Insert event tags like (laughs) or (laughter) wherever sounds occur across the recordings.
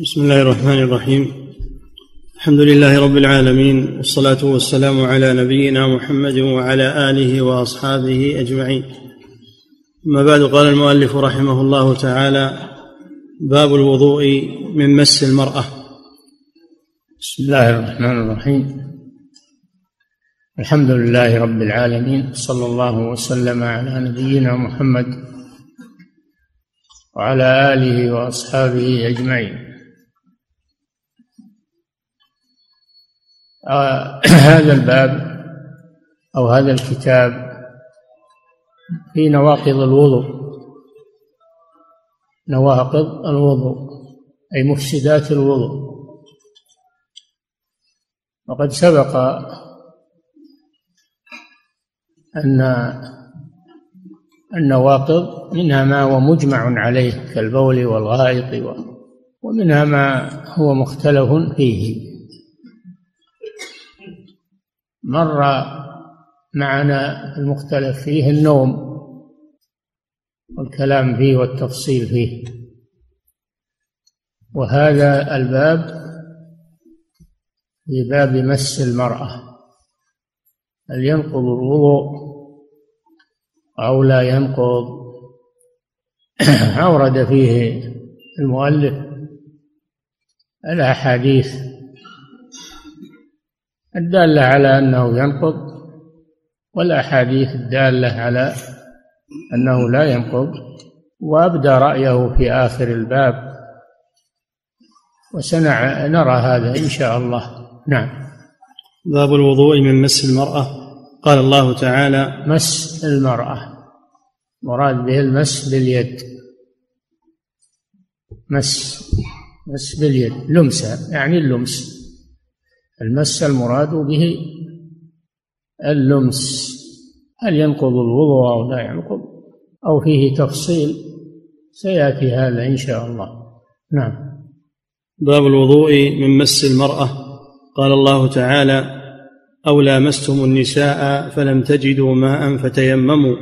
بسم الله الرحمن الرحيم الحمد لله رب العالمين والصلاة والسلام على نبينا محمد وعلى آله وأصحابه أجمعين أما بعد قال المؤلف رحمه الله تعالى باب الوضوء من مس المرأة بسم الله الرحمن الرحيم الحمد لله رب العالمين صلى الله وسلم على نبينا محمد وعلى آله وأصحابه أجمعين (clears throat) هذا الباب أو هذا الكتاب في نواقض الوضوء. نواقض الوضوء أي مفسدات الوضوء. وقد سبق أن النواقض منها ما هو مجمع عليه كالبول والغائط ومنها ما هو مختلف فيه. مر معنا المختلف فيه النوم والكلام فيه والتفصيل فيه. وهذا الباب في باب مس المرأة هل ينقض الوضوء أو لا ينقض؟ أورد فيه المؤلف الأحاديث الدالة على أنه ينقض والأحاديث الدالة على أنه لا ينقض. وأبدى رأيه في آخر الباب. وسنع نرى هذا إن شاء الله. نعم. باب الوضوء من مس المرأة. قال الله تعالى مس المرأة. مراد به المس باليد. مس مس باليد. لمسة يعني اللمس. المس المراد به اللمس. هل ينقض الوضوء أو لا ينقض؟ أو فيه تفصيل؟ سيأتي هذا إن شاء الله. نعم. باب الوضوء من مس المرأة. قال الله تعالى أو لامستم النساء فلم تجدوا ماء فتيمموا.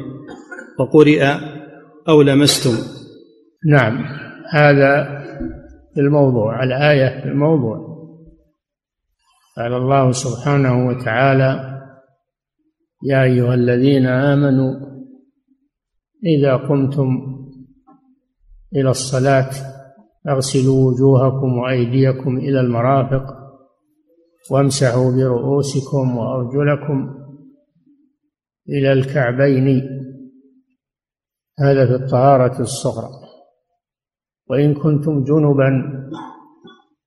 وقرئ أو لمستم. نعم. هذا في الموضوع الآية في الموضوع. قال الله سبحانه وتعالى يا أيها الذين آمنوا إذا قمتم إلى الصلاة اغسلوا وجوهكم وأيديكم إلى المرافق وامسحوا برؤوسكم وأرجلكم إلى الكعبين. هذا في الطهارة الصغرى. وإن كنتم جنبا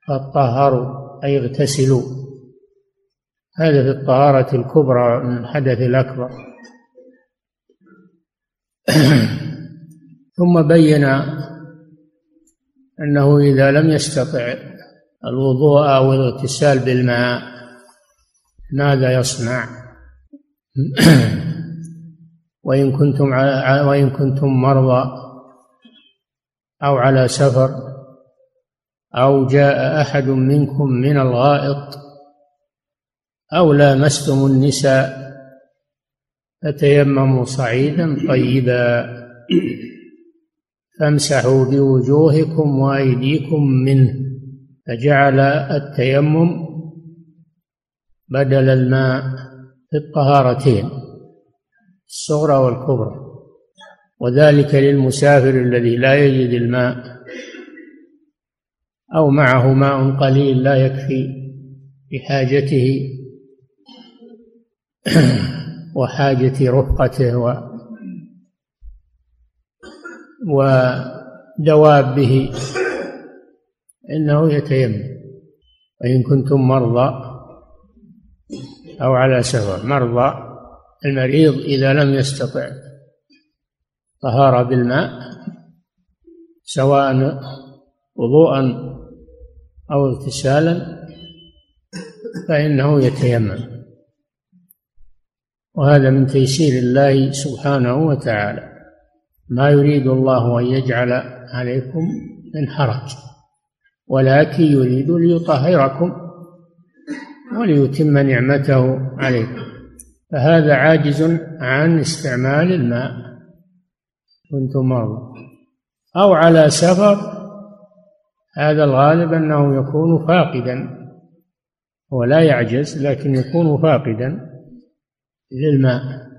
فاطهروا أي اغتسلوا. هذا في الطهارة الكبرى من الحدث الأكبر. (clears throat) ثم بين أنه إذا لم يستطع الوضوء أو الاغتسال بالماء ماذا يصنع؟ (clears throat) وإن كنتم وإن كنتم مرضى أو على سفر أو جاء أحد منكم من الغائط أو لامستم النساء فتيمموا صعيدا طيبا. فامسحوا بوجوهكم وأيديكم منه فجعل التيمم بدل الماء في الطهارتين الصغرى والكبرى. وذلك للمسافر الذي لا يجد الماء أو معه ماء قليل لا يكفي بحاجته (clears throat) وحاجة رفقته و ودوابه إنه يتيمم وإن كنتم مرضى أو على سفر. مرضى المريض إذا لم يستطع طهارة بالماء سواء وضوءا أو اغتسالا فإنه يتيمم. وهذا من تيسير الله سبحانه وتعالى. ما يريد الله أن يجعل عليكم من حرج ولكن يريد ليطهركم وليتم نعمته عليكم. فهذا عاجز عن استعمال الماء. كنتم مرضى أو على سفر. هذا الغالب أنه يكون فاقدا. هو لا يعجز لكن يكون فاقدا. للماء.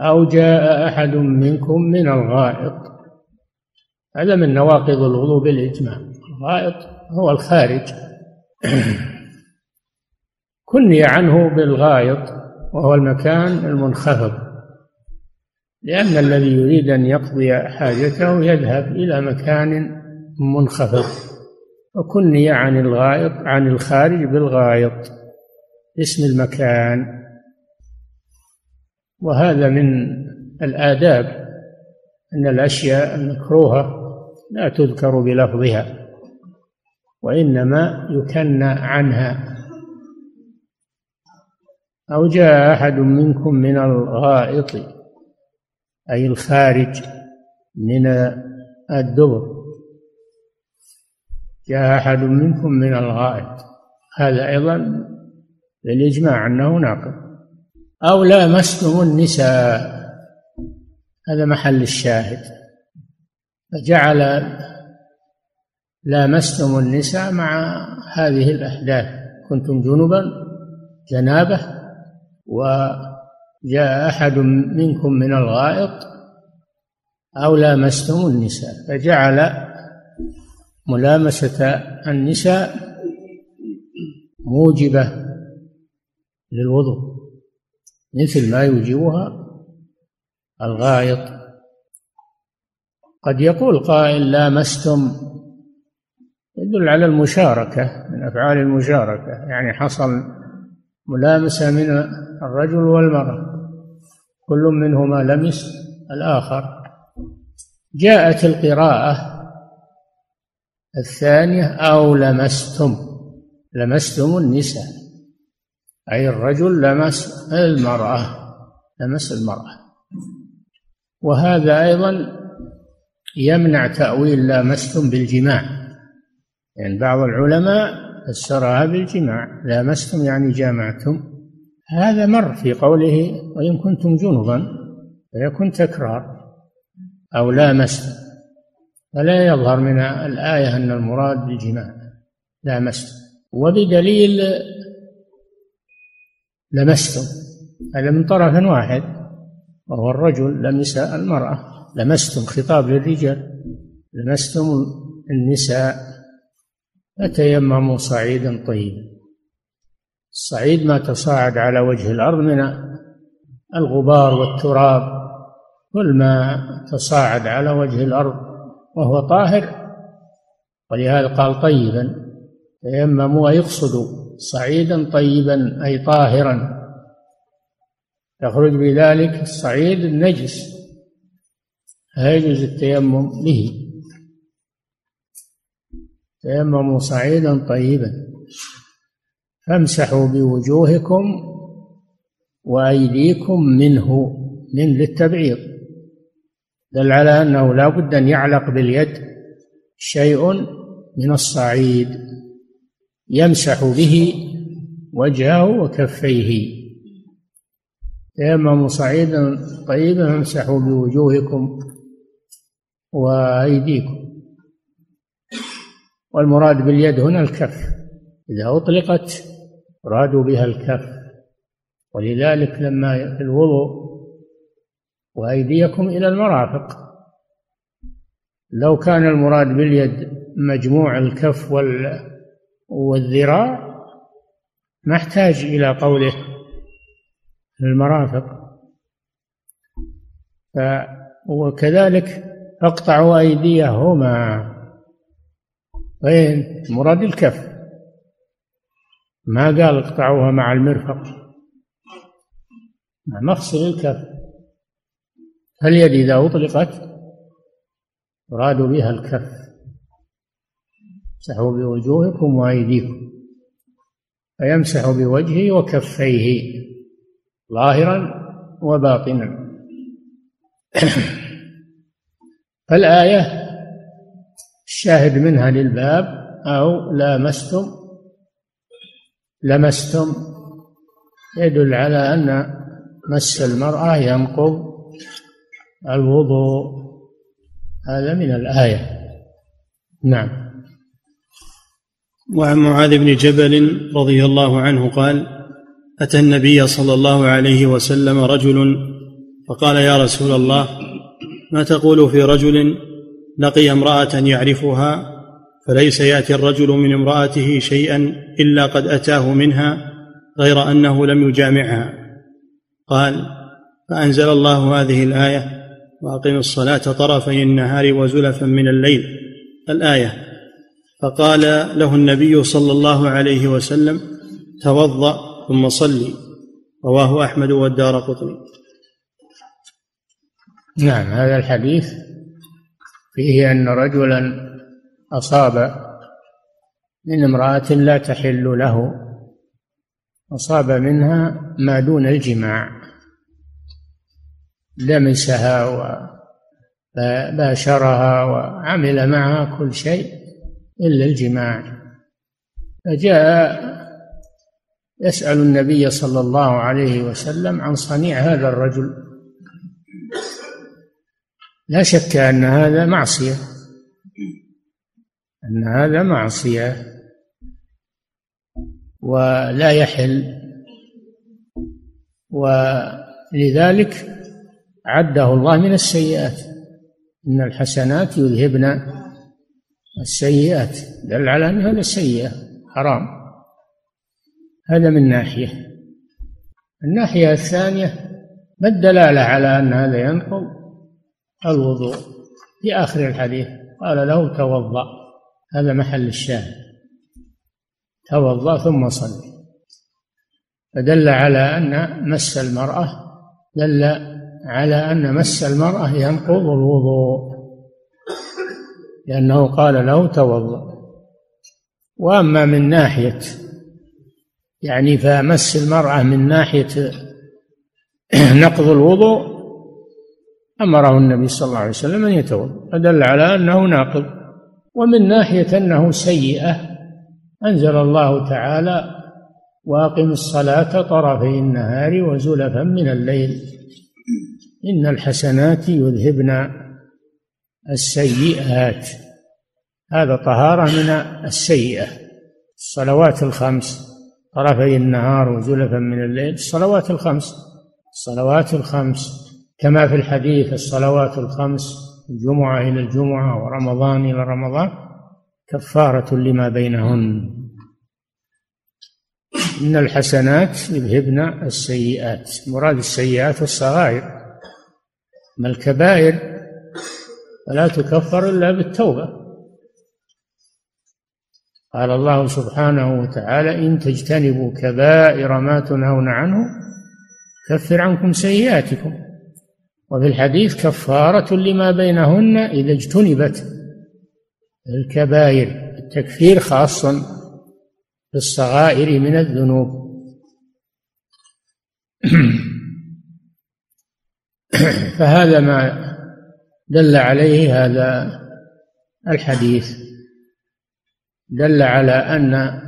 أو جاء أحد منكم من الغائط. هذا من نواقض الوضوء بالإجماع. الغائط هو الخارج. (clears throat) كني عنه بالغائط وهو المكان المنخفض. لأن الذي يريد أن يقضي حاجته يذهب إلى مكان منخفض. وكني عن الغائط عن الخارج بالغائط. اسم المكان. وهذا من الآداب أن الأشياء المكروهة لا تذكر بلفظها وإنما يكنى عنها. أو جاء أحد منكم من الغائط أي الخارج من الدبر. جاء أحد منكم من الغائط. هذا أيضا للإجماع أنه ناقض. أو لامستم النساء. هذا محل الشاهد. فجعل لامستم النساء مع هذه الأحداث. كنتم جنبا جنابة وجاء أحد منكم من الغائط أو لامستم النساء. فجعل ملامسة النساء موجبة للوضوء. مثل ما يوجبها الغائط. قد يقول قائل لامستم يدل على المشاركة من أفعال المشاركة. يعني حصل ملامسة من الرجل والمرأة كل منهما لمس الآخر. جاءت القراءة الثانية أو لمستم لمستم النساء. أي الرجل لمس المرأة لمس المرأة. وهذا أيضا يمنع تأويل لامستم بالجماع. يعني بعض العلماء فسرها بالجماع لامستم يعني جامعتم. هذا مر في قوله وإن كنتم جنبا فيكون تكرار أو لامستم فلا يظهر من الآية أن المراد بالجماع لامستم وبدليل لمستم هذا من طرف واحد وهو الرجل لمس المرأة. لمستم خطاب للرجال لمستم النساء. فتيمموا صعيدا طيبا. الصعيد ما تصاعد على وجه الأرض من الغبار والتراب كل ما تصاعد على وجه الأرض وهو طاهر. ولهذا قال طيبا تيمموا يقصد صعيدا طيبا أي طاهرا. يخرج بذلك الصعيد النجس فيجوز التيمم به. تيمموا صعيدا طيبا. فامسحوا بوجوهكم وأيديكم منه من للتبعيض دل على أنه لا بد أن يعلق باليد شيء من الصعيد. يمسح به وجهه وكفيه. تيمموا صعيدا طيبا فامسحوا بوجوهكم وأيديكم. والمراد باليد هنا الكف. إذا أطلقت أرادوا بها الكف. ولذلك لما في الوضوء وأيديكم إلى المرافق. لو كان المراد باليد مجموع الكف والذراع ما احتاج إلى قوله المرافق. وكذلك اقطعوا أيديهما. وين مراد الكف. ما قال اقطعوها مع المرفق. مع مفصل الكف. فاليد إذا أطلقت يراد بها الكف. امسحوا بوجوهكم وأيديكم فيمسح بوجهه وكفيه ظاهرا وباطنا. (clears throat) فالآية الشاهد منها للباب أو لامستم لمستم يدل على أن مس المرأة ينقض الوضوء. هذا من الآية. نعم. وعن معاذ بن جبل رضي الله عنه قال أتى النبي صلى الله عليه وسلم رجل فقال يا رسول الله ما تقول في رجل لقي امرأة يعرفها فليس يأتي الرجل من امرأته شيئا إلا قد أتاه منها غير أنه لم يجامعها؟ قال فأنزل الله هذه الآية وأقم الصلاة طرفي النهار وزلفا من الليل. الآية فقال له النبي صلى الله عليه وسلم توضأ ثم صلي. رواه أحمد والدار قطني. نعم هذا الحديث فيه أن رجلا أصاب من امرأة لا تحل له أصاب منها ما دون الجماع لمسها وباشرها وعمل معها كل شيء. إلا الجماع. فجاء يسأل النبي صلى الله عليه وسلم عن صنيع هذا الرجل. لا شك أن هذا معصية. أن هذا معصية. ولا يحل. ولذلك عده الله من السيئات. إن الحسنات يذهبن السيئات دل على أن هذا سيئة حرام. هذا من ناحية. الناحية الثانية ما الدلالة على أن هذا ينقض؟ الوضوء. في آخر الحديث قال له توضأ. هذا محل الشاهد. توضأ ثم صل فدل على أن مس المرأة دل على أن مس المرأة ينقض الوضوء. لأنه قال له توضأ. وأما من ناحية يعني فمس المرأة من ناحية (clears throat) نقض الوضوء أمره النبي صلى الله عليه وسلم أن يتوضأ. فدل على أنه ناقض. ومن ناحية أنه سيئة أنزل الله تعالى وأقم الصلاة طرفي النهار وزلفا من الليل إن الحسنات يذهبن السيئات. هذا طهارة من السيئة. الصلوات الخمس طرفي النهار وزلفا من الليل الصلوات الخمس. الصلوات الخمس كما في الحديث الصلوات الخمس الجمعة إلى الجمعة ورمضان إلى رمضان كفارة لما بينهن. إن الحسنات يذهبن السيئات. مراد السيئات الصغائر. ما الكبائر فلا تكفر إلا بالتوبة. قال الله سبحانه وتعالى إن تجتنبوا كبائر ما تنهون عنه كفر عنكم سيئاتكم. وفي الحديث كفارة لما بينهن إذا اجتنبت الكبائر. التكفير خاص بالصغائر من الذنوب. (coughs) فهذا ما دل عليه هذا الحديث. دل على أن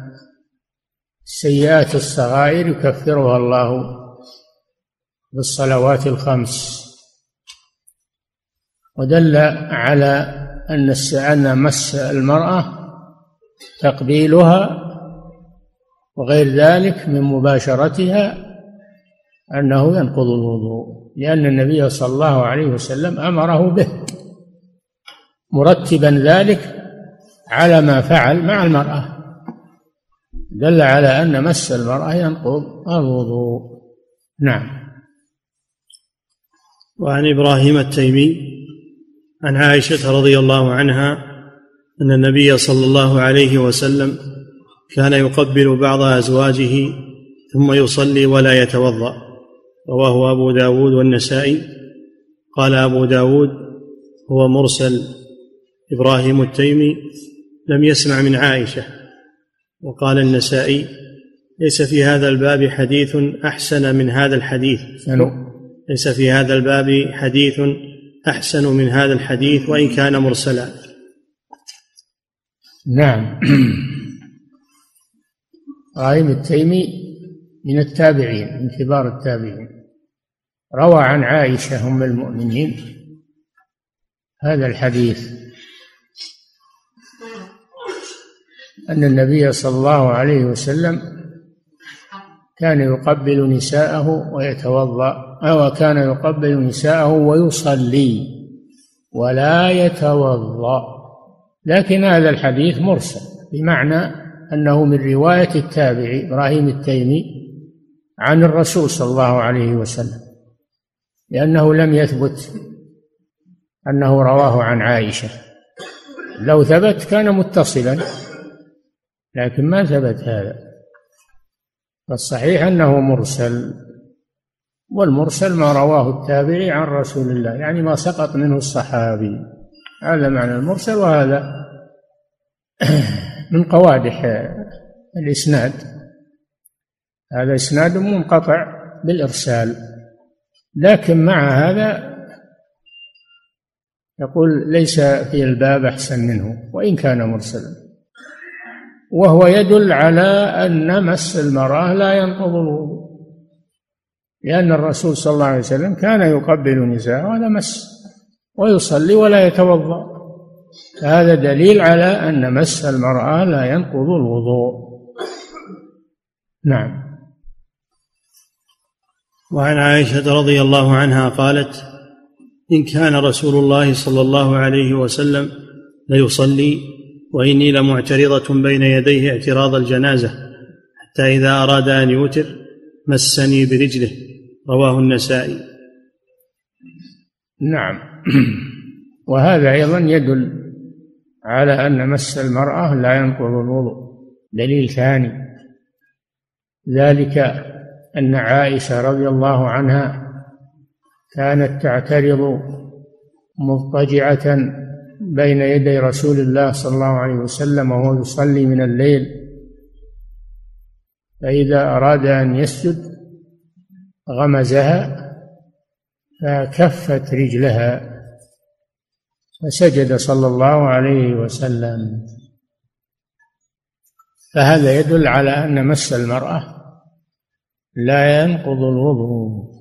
السيئات الصغائر يكفرها الله بالصلوات الخمس. ودل على أن أن مس المرأة تقبيلها وغير ذلك من مباشرتها أنه ينقض الوضوء لأن النبي صلى الله عليه وسلم أمره به. مرتبا ذلك على ما فعل مع المرأة. دل على أن مس المرأة ينقض الوضوء. نعم. وعن إبراهيم التيمي عن عائشة رضي الله عنها أن النبي صلى الله عليه وسلم كان يقبل بعض أزواجه ثم يصلي ولا يتوضأ. رواه أبو داود والنسائي. قال أبو داود هو مرسل إبراهيم التيمي لم يسمع من عائشة. وقال النسائي ليس في هذا الباب حديث أحسن من هذا الحديث. ليس في هذا الباب حديث أحسن من هذا الحديث وإن كان مرسلا. نعم. (clears throat) إبراهيم التيمي من التابعين من كبار التابعين. روى عن عائشة أم المؤمنين. هذا الحديث. أن النبي صلى الله عليه وسلم كان يقبل نساءه ويتوضأ أو كان يقبل نساءه ويصلي ولا يتوضأ. لكن هذا الحديث مرسل بمعنى أنه من رواية التابعي إبراهيم التيمي عن الرسول صلى الله عليه وسلم. لأنه لم يثبت أنه رواه عن عائشة. لو ثبت كان متصلا لكن ما ثبت هذا. فالصحيح أنه مرسل والمرسل ما رواه التابعي عن رسول الله يعني ما سقط منه الصحابي. هذا معنى المرسل وهذا (clears throat) من قوادح الإسناد. هذا إسناد منقطع بالإرسال. لكن مع هذا يقول ليس في الباب أحسن منه وإن كان مرسلا. وهو يدل على أن مس المرأة لا ينقض الوضوء لأن الرسول صلى الله عليه وسلم كان يقبل نساءه وهذا مس ويصلي ولا يتوضأ. هذا دليل على أن مس المرأة لا ينقض الوضوء. نعم. وعن عائشة رضي الله عنها قالت إن كان رسول الله صلى الله عليه وسلم ليصلي وإني لمعترضة بين يديه اعتراض الجنازة حتى إذا أراد أن يوتر مسني برجله. رواه النسائي. نعم. (clears throat) وهذا أيضا يدل على أن مس المرأة لا ينقض الوضوء. دليل ثاني. ذلك أن عائشة رضي الله عنها كانت تعترض مضطجعة بين يدي رسول الله صلى الله عليه وسلم وهو يصلي من الليل فإذا أراد أن يسجد غمزها فكفت رجلها فسجد صلى الله عليه وسلم. فهذا يدل على أن مس المرأة لا ينقض الوضوء.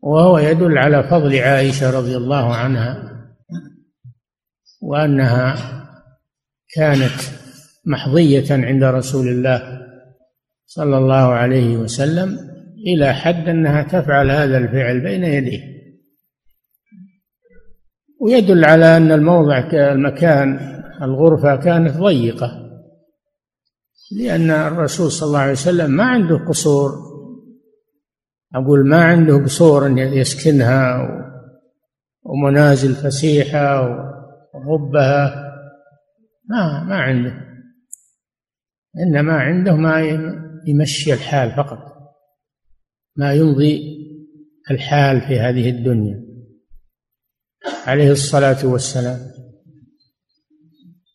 وهو يدل على فضل عائشة رضي الله عنها وأنها كانت محظية عند رسول الله صلى الله عليه وسلم إلى حد أنها تفعل هذا الفعل بين يديه. ويدل على أن الموضع المكان الغرفة كانت ضيقة. لأن الرسول صلى الله عليه وسلم ما عنده قصور. أقول ما عنده قصور يسكنها ومنازل فسيحة وغبها ما ما عنده. إنما عنده ما يمشي الحال فقط. ما يمضي الحال في هذه الدنيا. عليه الصلاة والسلام.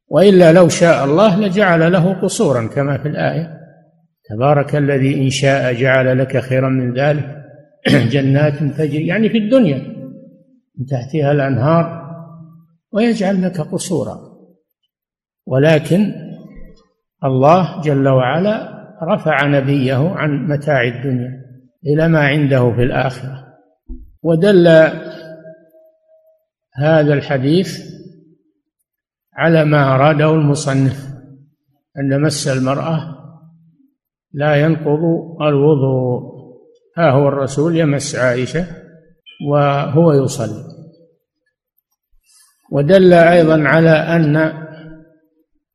وإلا لو شاء الله لجعل له قصورا كما في الآية. تبارك الذي إن شاء جعل لك خيرا من ذلك (clears throat) جنات تجري يعني في الدنيا من تحتها الأنهار ويجعل لك قصورا. ولكن الله جل وعلا رفع نبيه عن متاع الدنيا إلى ما عنده في الآخرة. ودل هذا الحديث على ما أراده المصنف أن مس المرأة لا ينقض الوضوء. ها هو الرسول يمس عائشة وهو يصلي. ودل أيضا على أن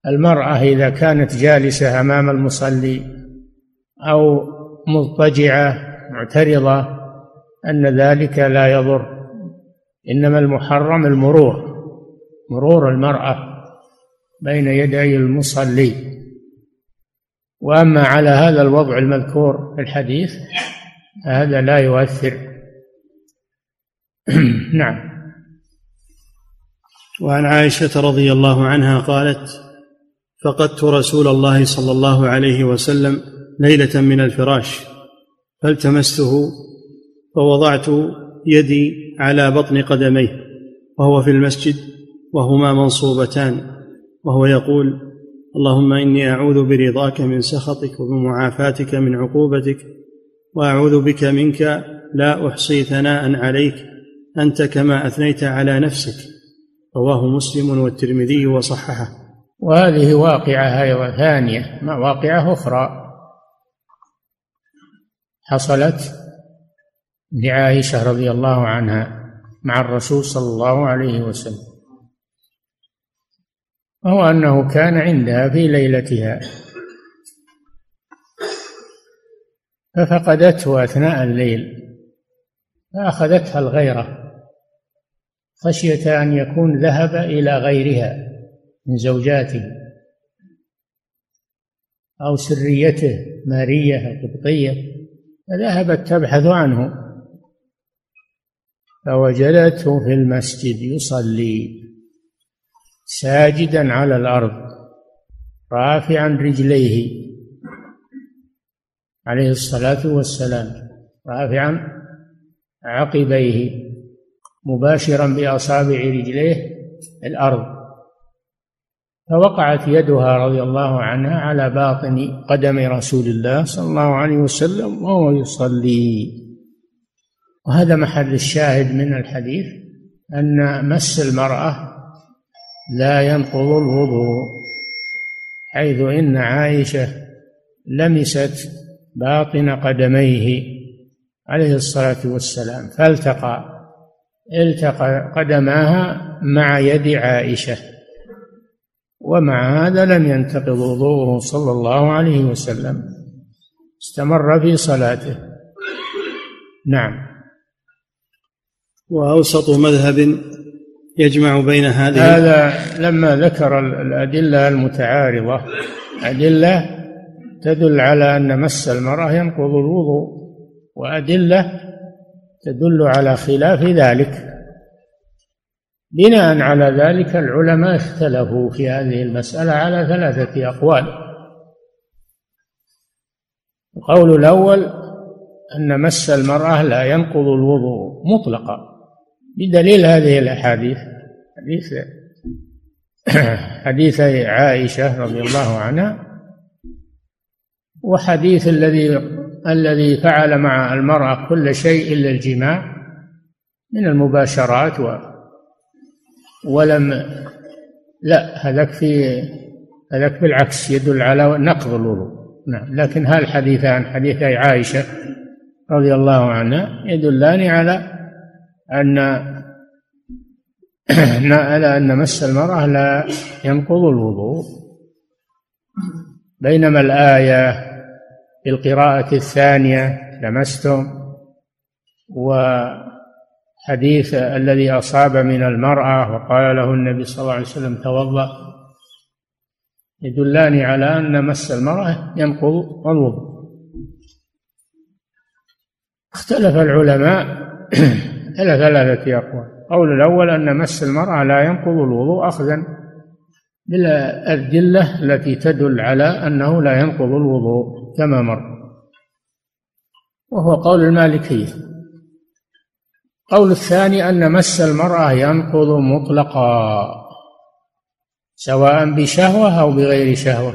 المرأة إذا كانت جالسة أمام المصلي أو مضطجعة معترضة أن ذلك لا يضر. إنما المحرم المرور مرور المرأة. بين يدي المصلي. وأما على هذا الوضع المذكور في الحديث فهذا لا يؤثر. (clears throat) نعم. وعن عائشة رضي الله عنها قالت فقدت رسول الله صلى الله عليه وسلم ليلة من الفراش فالتمسته فوضعت يدي على بطن قدميه وهو في المسجد وهما منصوبتان. وهو يقول اللهم إني أعوذ برضاك من سخطك وبمعافاتك من عقوبتك وأعوذ بك منك لا أحصي ثناء عليك أنت كما أثنيت على نفسك. رواه مسلم والترمذي وصححه. وهذه واقعة أيضا ثانية واقعة أخرى. حصلت لعائشة رضي الله عنها مع الرسول صلى الله عليه وسلم. وهو أنه كان عندها في ليلتها. ففقدته أثناء الليل فأخذتها الغيرة خشية أن يكون ذهب إلى غيرها من زوجاته أو سريته مارية أو قبطية فذهبت تبحث عنه. فوجدته في المسجد يصلي. ساجدا على الأرض رافعا رجليه. عليه الصلاة والسلام. رافعا عقبيه. مباشرا بأصابع رجليه الأرض. فوقعت يدها رضي الله عنها على باطن قدم رسول الله صلى الله عليه وسلم وهو يصلي. وهذا محل الشاهد من الحديث أن مس المرأة لا ينقض الوضوء حيث إن عائشة لمست باطن قدميه عليه الصلاة والسلام فالتقى التقى قدماها مع يد عائشة ومع هذا لم ينتقض وضوءه صلى الله عليه وسلم استمر في صلاته. نعم. وأوسط مذهب يجمع بين هذه هذا لما ذكر الأدلة المتعارضة. أدلة تدل على أن مس المرأة ينقض الوضوء وأدلة تدل على خلاف ذلك. بناء على ذلك العلماء اختلفوا في هذه المسألة على ثلاثة أقوال. القول الأول أن مس المرأة لا ينقض الوضوء مطلقا. بدليل هذه الأحاديث حديث (clears throat) حديث عائشة رضي الله عنها وحديث الذي الذي فعل مع المرأة كل شيء إلا الجماع من المباشرات و ولم لا هذاك في هذاك بالعكس يدل على نقض الوضوء. نعم لكن هالحديثان حديث عائشة رضي الله عنها يدلان على أن (clears throat) على أن مس المرأة لا ينقض الوضوء. بينما الآية في القراءة الثانية لمستم وحديث الذي أصاب من المرأة وقال له النبي صلى الله عليه وسلم توضأ يدلان على أن مس المرأة ينقض الوضوء. اختلف العلماء (clears throat) إلى ثلاثة أقوال. القول الأول أن مس المرأة لا ينقض الوضوء أخذا بالأدلة التي تدل على أنه لا ينقض الوضوء كما مر. وهو قول المالكية. القول الثاني أن مس المرأة ينقض مطلقا سواء بشهوة أو بغير شهوة.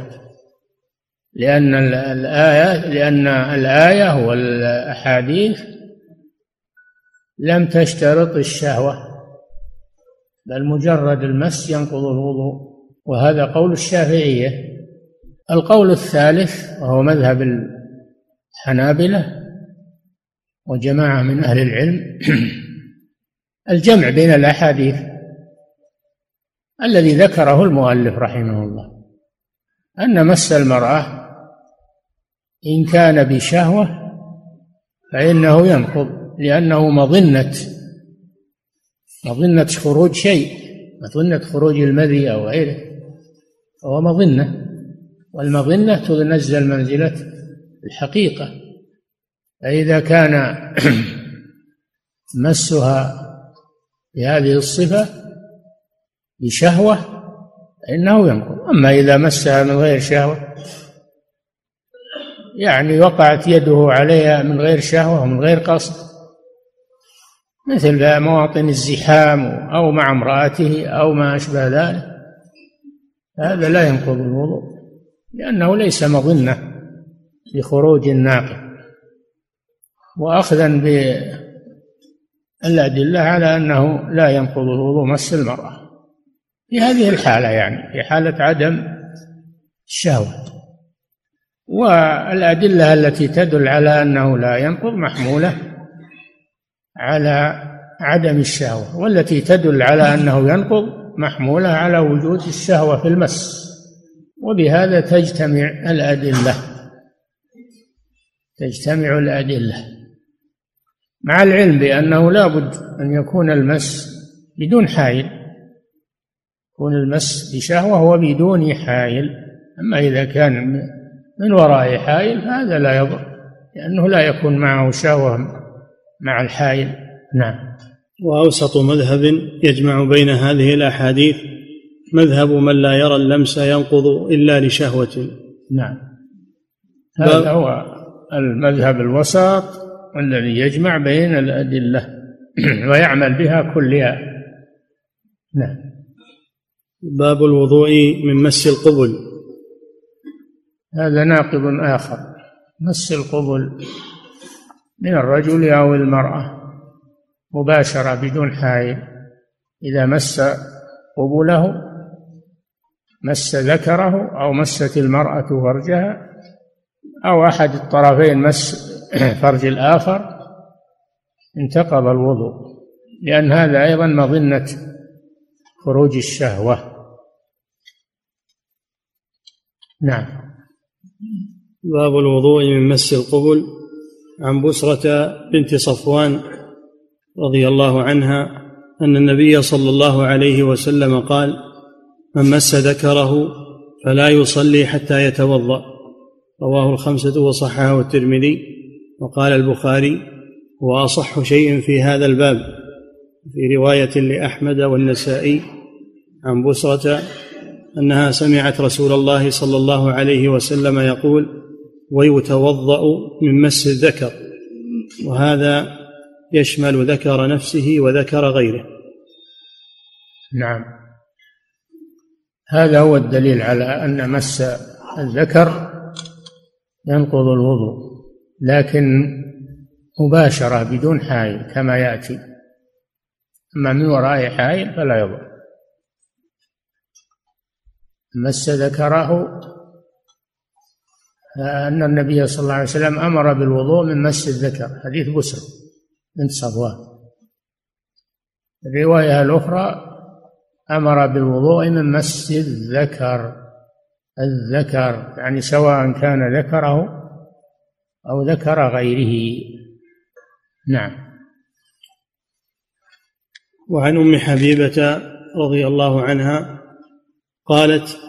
لأن الآية لأن الآية والأحاديث لم تشترط الشهوة بل مجرد المس ينقض الوضوء وهذا قول الشافعية. القول الثالث وهو مذهب الحنابلة وجماعة من أهل العلم (clears throat) الجمع بين الأحاديث الذي ذكره المؤلف رحمه الله أن مس المرأة إن كان بشهوة فإنه ينقض. لأنه مظنة. مظنة خروج شيء. مظنة خروج المذي أو غيره. فهو مظنة. والمظنة تنزل منزلة الحقيقة. فإذا كان (clears throat) مسها بهذه الصفة بشهوة فإنه ينقض. أما إذا مسها من غير شهوة يعني وقعت يده عليها من غير شهوة ومن غير قصد مثل مواطن الزحام أو مع امرأته أو ما أشبه ذلك. هذا لا ينقض الوضوء لأنه ليس مظنة لخروج الناقض وأخذا بالأدلة على أنه لا ينقض الوضوء مس المرأة. في هذه الحالة يعني في حالة عدم الشهوة. والأدلة التي تدل على أنه لا ينقض محمولة على عدم الشهوة والتي تدل على أنه ينقض محمولة على وجود الشهوة في المس. وبهذا تجتمع الأدلة. تجتمع الأدلة. مع العلم بأنه لا بد أن يكون المس بدون حائل. يكون المس بشهوة وبدون حائل. أما إذا كان من وراء حائل فهذا لا يضر لأنه لا يكون معه شهوة مع الحائل. نعم. وأوسط مذهب يجمع بين هذه الأحاديث مذهب من لا يرى اللمس ينقض إلا لشهوة. نعم. هذا هو المذهب الوسط الذي يجمع بين الأدلة (clears throat) ويعمل بها كلها. نعم. باب الوضوء من مس القبل. هذا ناقض آخر. مس القبل. من الرجل أو المرأة مباشرة بدون حائل إذا مس قبله مس ذكره أو مست المرأة فرجها أو أحد الطرفين مس (coughs) فرج الآخر انتقض الوضوء. لأن هذا أيضا مظنة خروج الشهوة. نعم. باب الوضوء من مس القبل. عن بسرة بنت صفوان رضي الله عنها أن النبي صلى الله عليه وسلم قال من مس ذكره فلا يصلي حتى يتوضأ. رواه الخمسة وصححه الترمذي وقال البخاري هو أصح شيء في هذا الباب. في رواية لأحمد والنسائي عن بسرة أنها سمعت رسول الله صلى الله عليه وسلم يقول ويتوضأ من مس الذكر وهذا يشمل ذكر نفسه وذكر غيره. نعم. هذا هو الدليل على أن مس الذكر ينقض الوضوء لكن مباشرة بدون حائل كما يأتي. أما من وراء حائل فلا يضر. مس ذكره أن النبي صلى الله عليه وسلم أمر بالوضوء من مس الذكر. حديث بسر بنت صفوان. الرواية الأخرى أمر بالوضوء من مس الذكر. الذكر يعني سواء كان ذكره أو ذكر غيره. نعم. وعن أم حبيبة رضي الله عنها قالت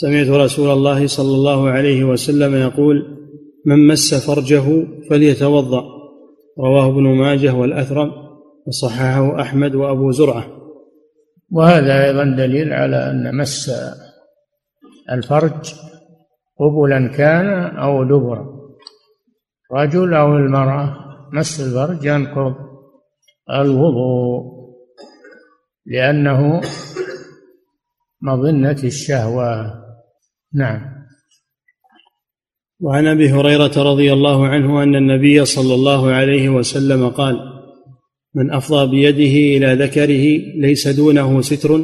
سمعت رسول الله صلى الله عليه وسلم يقول من مس فرجه فليتوضأ. رواه ابن ماجه والأثرم وصححه أحمد وأبو زرعة. وهذا أيضا دليل على أن مس الفرج قبلا كان أو دبرا. رجل أو المرأة مس الفرج ينقض الوضوء لأنه مظنة الشهوة. نعم. وعن أبي هريرة رضي الله عنه أن النبي صلى الله عليه وسلم قال من أفضى بيده إلى ذكره ليس دونه ستر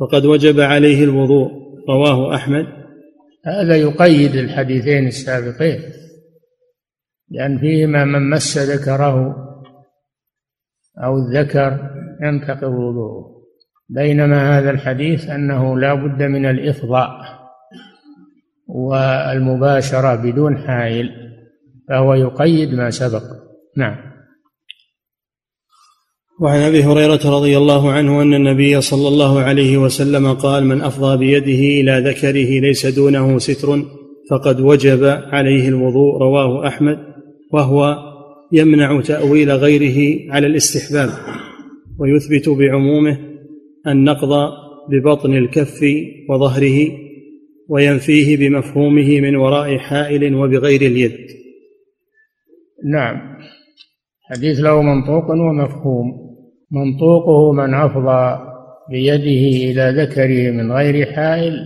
فقد وجب عليه الوضوء. رواه أحمد. هذا يقيد الحديثين السابقين لأن فيهما من مس ذكره أو الذكر ينتقض وضوءه. بينما هذا الحديث أنه لا بد من الإفضاء. والمباشرة بدون حائل فهو يقيد ما سبق. نعم. وعن أبي هريرة رضي الله عنه أن النبي صلى الله عليه وسلم قال من أفضى بيده إلى ذكره ليس دونه ستر فقد وجب عليه الوضوء. رواه أحمد. وهو يمنع تأويل غيره على الاستحباب ويثبت بعمومه النقض ببطن الكف وظهره وينفيه بمفهومه من وراء حائل وبغير اليد. نعم. حديث له منطوق ومفهوم. منطوقه من أفضى بيده إلى ذكره من غير حائل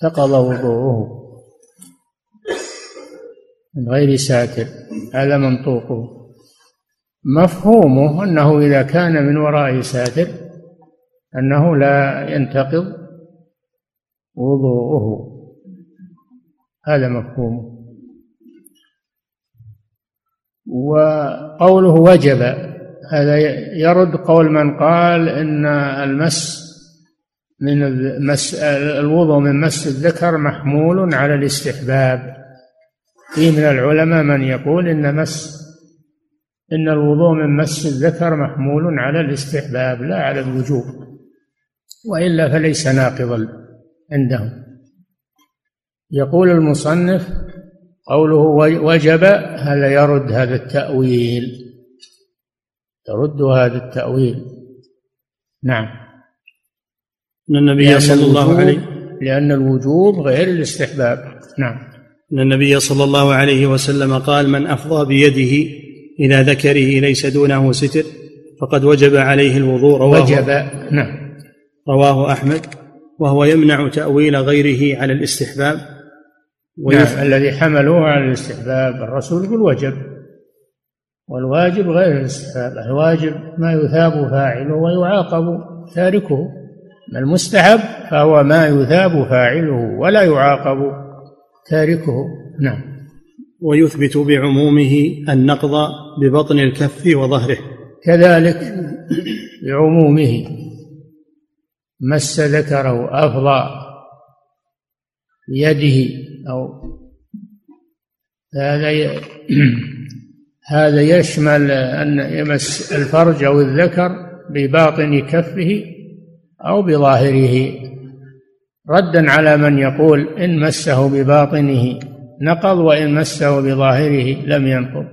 تقض وضوءه. من غير ساتر. هذا منطوقه. مفهومه أنه إذا كان من وراء ساتر أنه لا ينتقض وضوءه. هذا مفهومه وقوله وجب هذا يرد قول من قال إن المس من المس الوضوء من مس الذكر محمول على الاستحباب. في من العلماء من يقول إن مس إن الوضوء من مس الذكر محمول على الاستحباب لا على الوجوب وإلا فليس ناقضا. عندهم. يقول المصنف قوله وجب هذا يرد هذا التأويل؟ يرد هذا التأويل. نعم. أن النبي صلى الله عليه لأن الوجوب غير الاستحباب. نعم. أن النبي صلى الله عليه وسلم قال من أفضى بيده إلى ذكره ليس دونه ستر فقد وجب عليه الوضوء. رواه وجب. نعم. رواه أحمد. وهو يمنع تأويل غيره على الاستحباب. نعم الذي حملوه على الاستحباب الرسول يقول وجب والواجب غير الاستحباب الواجب ما يثاب فاعله ويعاقب تاركه المستحب فهو ما يثاب فاعله ولا يعاقب تاركه. نعم. ويثبت بعمومه النقض ببطن الكف وظهره. كذلك بعمومه. مس ذكره أفضى بيده أو هذا (clears throat) هذا يشمل أن يمس الفرج أو الذكر بباطن كفه أو بظاهره. ردا على من يقول إن مسه بباطنه نقض وإن مسه بظاهره لم ينقض.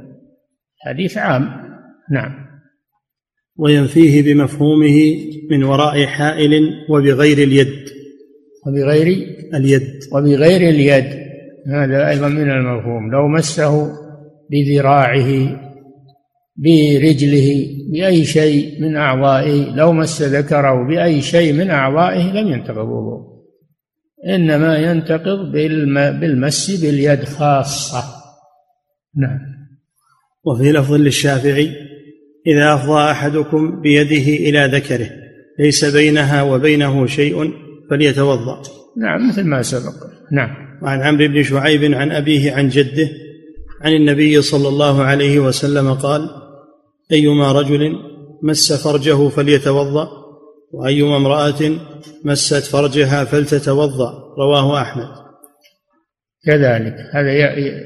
حديث عام. نعم. وينفيه بمفهومه من وراء حائل وبغير اليد. وبغير اليد. وبغير اليد. هذا أيضا من المفهوم. لو مسه بذراعه برجله بأي شيء من أعضائه لو مس ذكره بأي شيء من أعضائه لم ينتقض وضوء إنما ينتقض بالمس باليد خاصة. نعم. وفي لفظ للشافعي إذا أفضى أحدكم بيده إلى ذكره ليس بينها وبينه شيء فليتوضأ. نعم مثل ما سبق. نعم. وعن عمرو بن شعيب عن أبيه عن جده عن النبي صلى الله عليه وسلم قال أيما رجل مس فرجه فليتوضأ وأيما امرأة مست فرجها فلتتوضأ. رواه أحمد. كذلك. هذا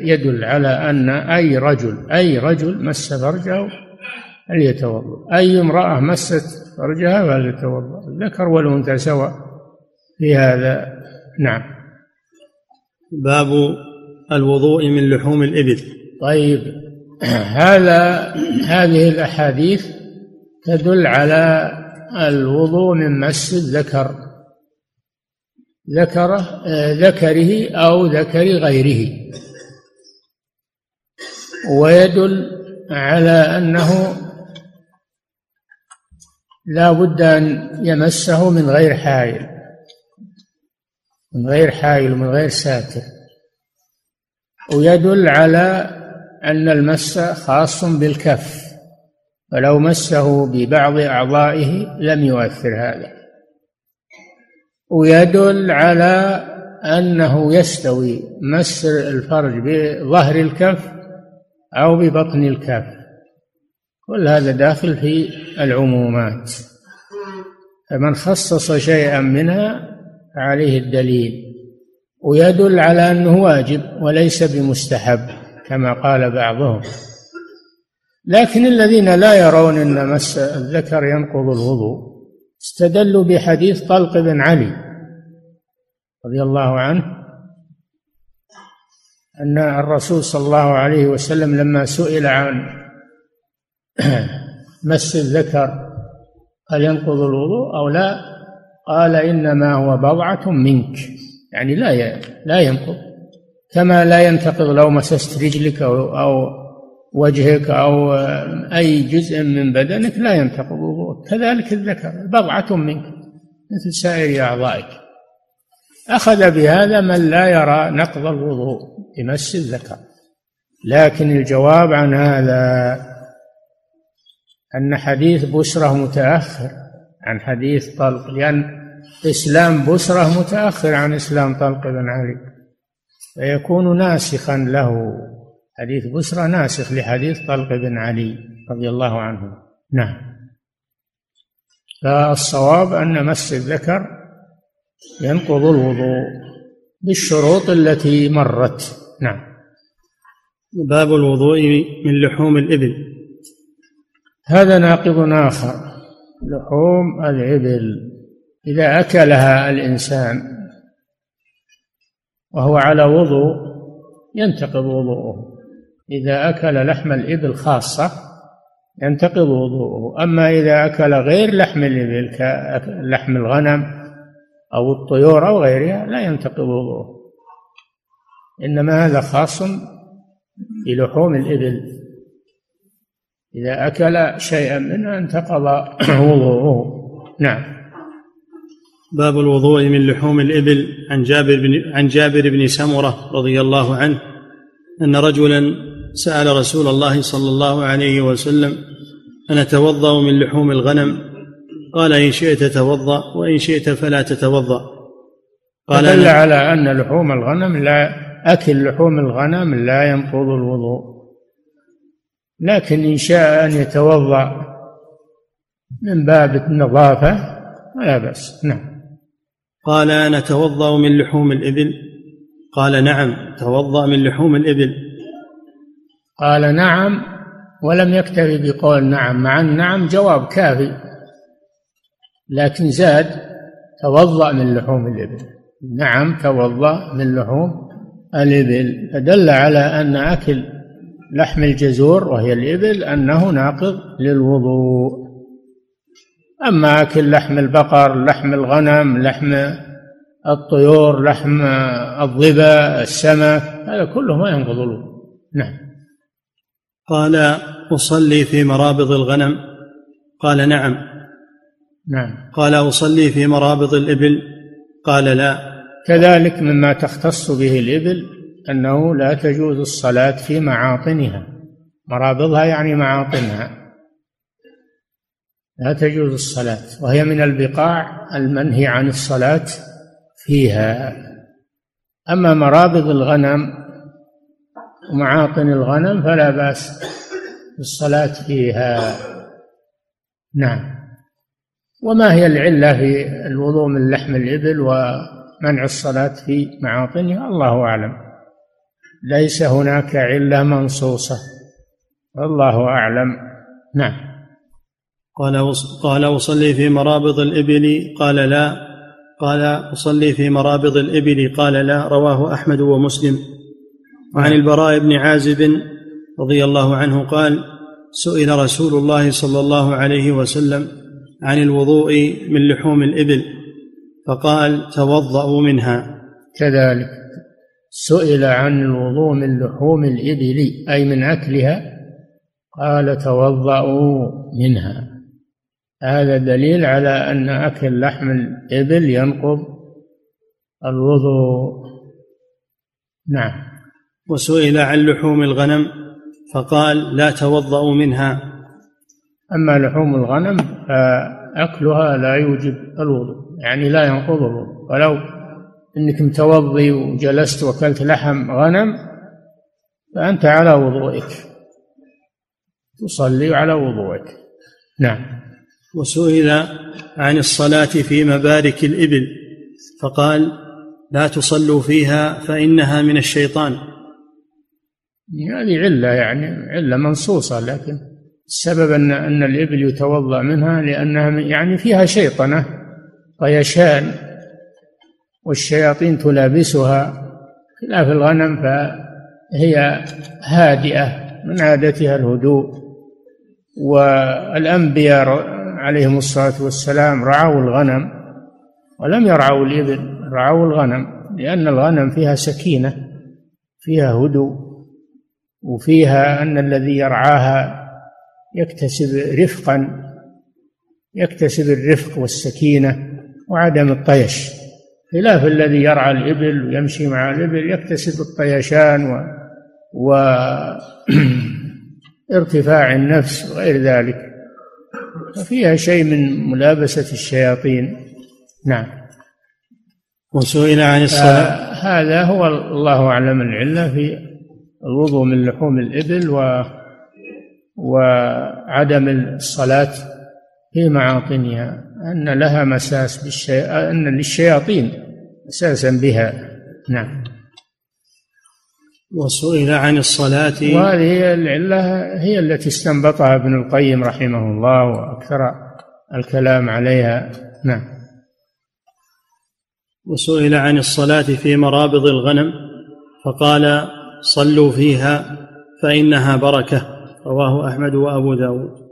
يدل على أن أي رجل أي رجل مس فرجه فليتوضأ أي امرأة مست فرجها فليتوضأ الذكر والأنثى سواء. في هذا نعم. باب الوضوء من لحوم الإبل. طيب. (clears throat) هذا هذه الأحاديث تدل على الوضوء من مس الذكر. ذكره ذكره أو ذكر غيره. ويدل على أنه لا بد أن يمسه من غير حائل من غير حائل ومن غير ساتر. ويدل على أن المس خاص بالكف فلو مسه ببعض أعضائه لم يؤثر هذا. ويدل على أنه يستوي مس الفرج بظهر الكف أو ببطن الكف. كل هذا داخل في العمومات. فمن خصص شيئا منها عليه الدليل ويدل على أنه واجب وليس بمستحب كما قال بعضهم. لكن الذين لا يرون إن مس الذكر ينقض الوضوء استدلوا بحديث طلق بن علي رضي الله عنه أن الرسول صلى الله عليه وسلم لما سئل عن (coughs) مس الذكر هل ينقض الوضوء أو لا؟ قال إنما هو بضعة منك. يعني لا لا ينقض. كما لا ينتقض لو مسست رجلك أو, أو وجهك أو أي جزء من بدنك لا ينتقض وضوءك كذلك الذكر بضعة منك. مثل سائر أعضائك. أخذ بهذا من لا يرى نقض الوضوء بمس الذكر. لكن الجواب عن هذا أن حديث بشرة متأخر عن حديث طلق لأن إسلام بسرة متأخر عن إسلام طلق بن علي. فيكون ناسخا له. حديث بسرة ناسخ لحديث طلق بن علي رضي الله عنه. نعم. فالصواب أن مس الذكر ينقض الوضوء بالشروط التي مرت. نعم. باب الوضوء من لحوم الإبل. هذا ناقض آخر لحوم الإبل. إذا أكلها الإنسان وهو على وضوء ينتقض وضوءه. إذا أكل لحم الإبل خاصة ينتقض وضوءه. أما إذا أكل غير لحم الإبل كلحم الغنم أو الطيور أو غيرها لا ينتقض وضوءه. إنما هذا خاص بلحوم الإبل. إذا أكل شيئا منها انتقض وضوءه. نعم. باب الوضوء من لحوم الإبل. عن جابر بن عن جابر بن سمرة رضي الله عنه أن رجلا سأل رسول الله صلى الله عليه وسلم أنا أتوضأ من لحوم الغنم؟ قال إن شئت توضأ وإن شئت فلا تتوضأ. قال دل على أن لحوم الغنم لا أكل لحوم الغنم لا ينقض الوضوء. لكن إن شاء أن يتوضأ من باب النظافة فلا بأس. نعم. قال أنا أتوضأ من لحوم الإبل. قال نعم توضأ من لحوم الإبل. قال نعم ولم يكتفي بقول نعم مع النعم جواب كافي لكن زاد توضأ من لحوم الإبل. نعم توضأ من لحوم الإبل. فدل على أن أكل لحم الجزور وهي الإبل أنه ناقض للوضوء. أما أكل لحم البقر لحم الغنم لحم الطيور لحم الظبا السمك هذا كله ما ينقض الوضوء. نعم. قال أصلي في مرابض الغنم. قال نعم. نعم. قال أصلي في مرابض الإبل. قال لا. كذلك مما تختص به الإبل أنه لا تجوز الصلاة في معاطنها. مرابضها يعني معاطنها. لا تجوز الصلاة. وهي من البقاع المنهي عن الصلاة فيها. أما مرابض الغنم ومعاطن الغنم فلا بأس بالصلاة فيها. نعم. وما هي العلة في الوضوء من لحم الإبل ومنع الصلاة في معاطنها؟ الله أعلم. ليس هناك علة منصوصة. والله أعلم. نعم. قال قال أصلي في مرابض الإبل قال لا. قال أصلي في مرابض الإبل قال لا. رواه أحمد ومسلم. وعن البراء بن عازب رضي الله عنه قال سئل رسول الله صلى الله عليه وسلم عن الوضوء من لحوم الإبل فقال توضأوا منها. كذلك. سئل عن الوضوء من لحوم الإبل أي من أكلها؟ قال توضأوا منها. هذا دليل على أن أكل لحم الإبل ينقض الوضوء. نعم. وسئل عن لحوم الغنم فقال لا توضأوا منها. أما لحوم الغنم فأكلها لا يوجب الوضوء يعني لا ينقض الوضوء ولو انك متوضي وجلست وأكلت لحم غنم فأنت على وضوئك. تصلي على وضوئك. نعم. وسئل عن الصلاة في مبارك الإبل فقال لا تصلوا فيها فإنها من الشيطان. هذه علة يعني علة منصوصة لكن السبب أن أن الإبل يتوضأ منها لأنها يعني فيها شيطنة طيشان والشياطين تلابسها خلاف الغنم فهي هادئة من عادتها الهدوء. والأنبياء عليهم الصلاة والسلام رعوا الغنم ولم يرعوا الإبل رعوا الغنم لأن الغنم فيها سكينة فيها هدوء وفيها أن الذي يرعاها يكتسب رفقا يكتسب الرفق والسكينة وعدم الطيش. خلاف الذي يرعى الإبل ويمشي مع الإبل يكتسب الطيشان و, و... (clears throat) ارتفاع النفس وغير ذلك. فيها شيء من ملابسة الشياطين. نعم. وسئل عن الصلاة. هذا هو الله أعلم العلة في الوضوء من لحوم الإبل و وعدم الصلاة في معاطنها. أن لها مساس بالشي... أن للشياطين مساسا بها. نعم. وسئل عن الصلاة. وهذه العلة هي التي استنبطها ابن القيم رحمه الله وأكثر الكلام عليها. نعم. وسئل عن الصلاة في مرابض الغنم فقال صلوا فيها فإنها بركة. رواه أحمد وأبو داود.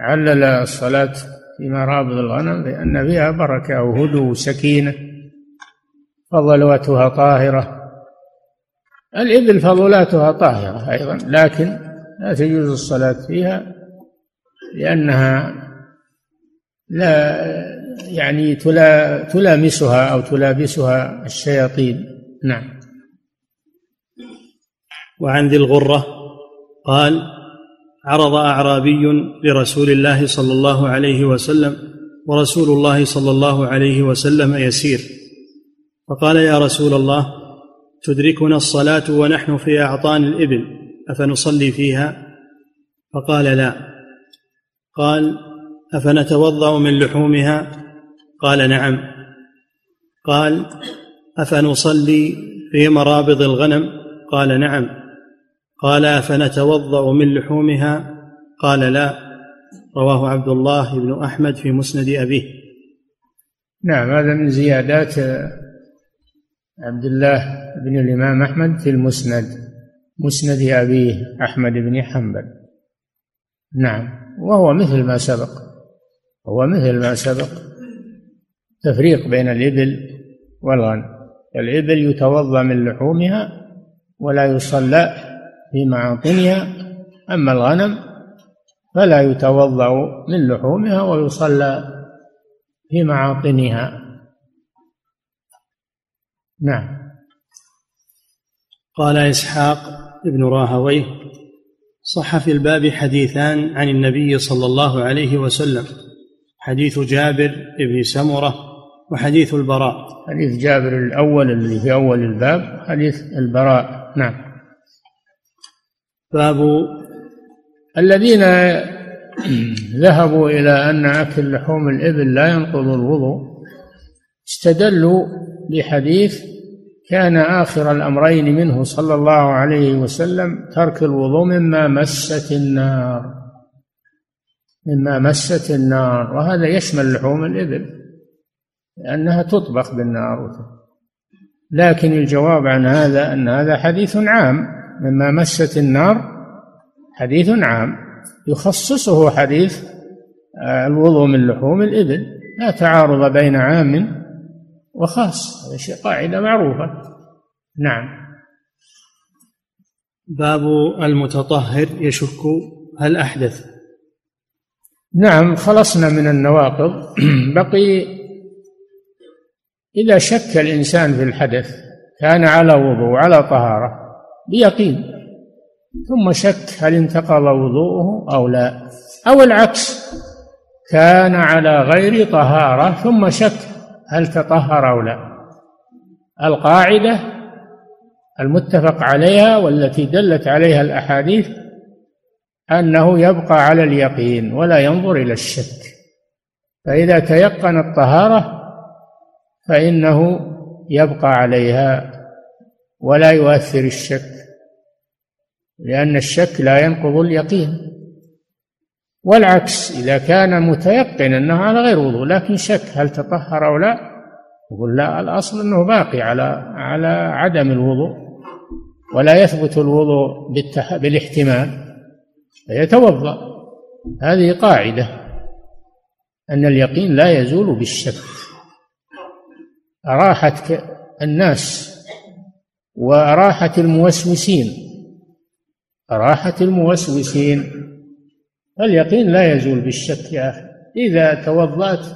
علل الصلاة في مرابض الغنم لأن فيها بركة وهدوء وسكينة فضلواتها طاهرة. الإبل فضلاتها طاهرة أيضا لكن لا تجوز الصلاة فيها لأنها لا يعني تلا تلامسها أو تلابسها الشياطين. نعم. وعن ذي الغرة قال عرض أعرابي لرسول الله صلى الله عليه وسلم ورسول الله صلى الله عليه وسلم يسير. فقال يا رسول الله تدركنا الصلاة ونحن في أعطان الإبل أفنصلي فيها؟ فقال لا. قال أفنتوضأ من لحومها؟ قال نعم. قال أفنصلي في مرابض الغنم؟ قال نعم. قال أفنتوضأ من لحومها؟ قال لا. رواه عبد الله بن أحمد في مسند أبيه. نعم هذا من زيادات عبد الله بن الإمام أحمد في المسند مسند أبيه أحمد بن حنبل. نعم وهو مثل ما سبق هو مثل ما سبق. تفريق بين الإبل والغنم الإبل يتوضأ من لحومها ولا يصلى في معاطنها. أما الغنم فلا يتوضأ من لحومها ويصلى في معاطنها. نعم. قال إسحاق ابن راهويه صح في الباب حديثان عن النبي صلى الله عليه وسلم حديث جابر بن سمرة وحديث البراء. حديث جابر الأول الذي في أول الباب حديث البراء. نعم. باب الذين ذهبوا إلى أن أكل لحوم الإبل لا ينقض الوضوء استدلوا بحديث كان آخر الأمرين منه صلى الله عليه وسلم ترك الوضوء مما مست النار مما مست النار وهذا يشمل لحوم الإبل لأنها تطبخ بالنار. لكن الجواب عن هذا أن هذا حديث عام. مما مست النار حديث عام. يخصصه حديث آه، الوضوء من لحوم الإبل. لا تعارض بين عام وخاص. شيء قاعدة معروفة. نعم. باب المتطهر يشك. هل أحدث؟ نعم خلصنا من النواقض. (clears throat) بقي إذا شك الإنسان في الحدث كان على وضوء على طهارة بيقين. ثم شك هل انتقض وضوءه أو لا. أو العكس كان على غير طهارة ثم شك هل تطهر أو لا. القاعدة المتفق عليها والتي دلت عليها الأحاديث أنه يبقى على اليقين ولا ينظر إلى الشك. فإذا تيقن الطهارة فإنه يبقى عليها ولا يؤثر الشك لأن الشك لا ينقض اليقين والعكس إذا كان متيقن أنه على غير وضوء لكن شك هل تطهر أو لا يقول لا الأصل أنه باقي على على عدم الوضوء ولا يثبت الوضوء. بالاحتمال فيتوضأ هذه قاعدة أن اليقين لا يزول بالشك راحة الناس وراحة الموسوسين. راحة الموسوسين. اليقين لا يزول بالشك يا أخي. إذا توضأت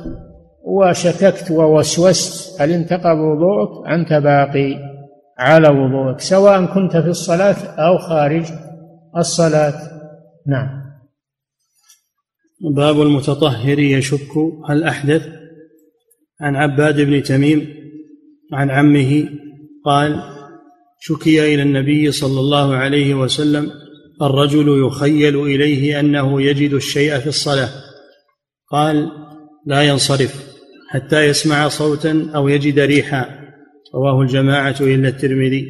وشككت ووسوست هل انتقض وضوءك؟ أنت باقي على وضوءك سواء كنت في الصلاة أو خارج الصلاة. نعم. باب المتطهر يشك. هل أحدث؟ عن عباد بن تميم عن عمه قال شكي إلى النبي صلى الله عليه وسلم الرجل يخيل إليه أنه يجد الشيء في الصلاة. قال لا ينصرف حتى يسمع صوتا أو يجد ريحا. رواه الجماعة إلا الترمذي.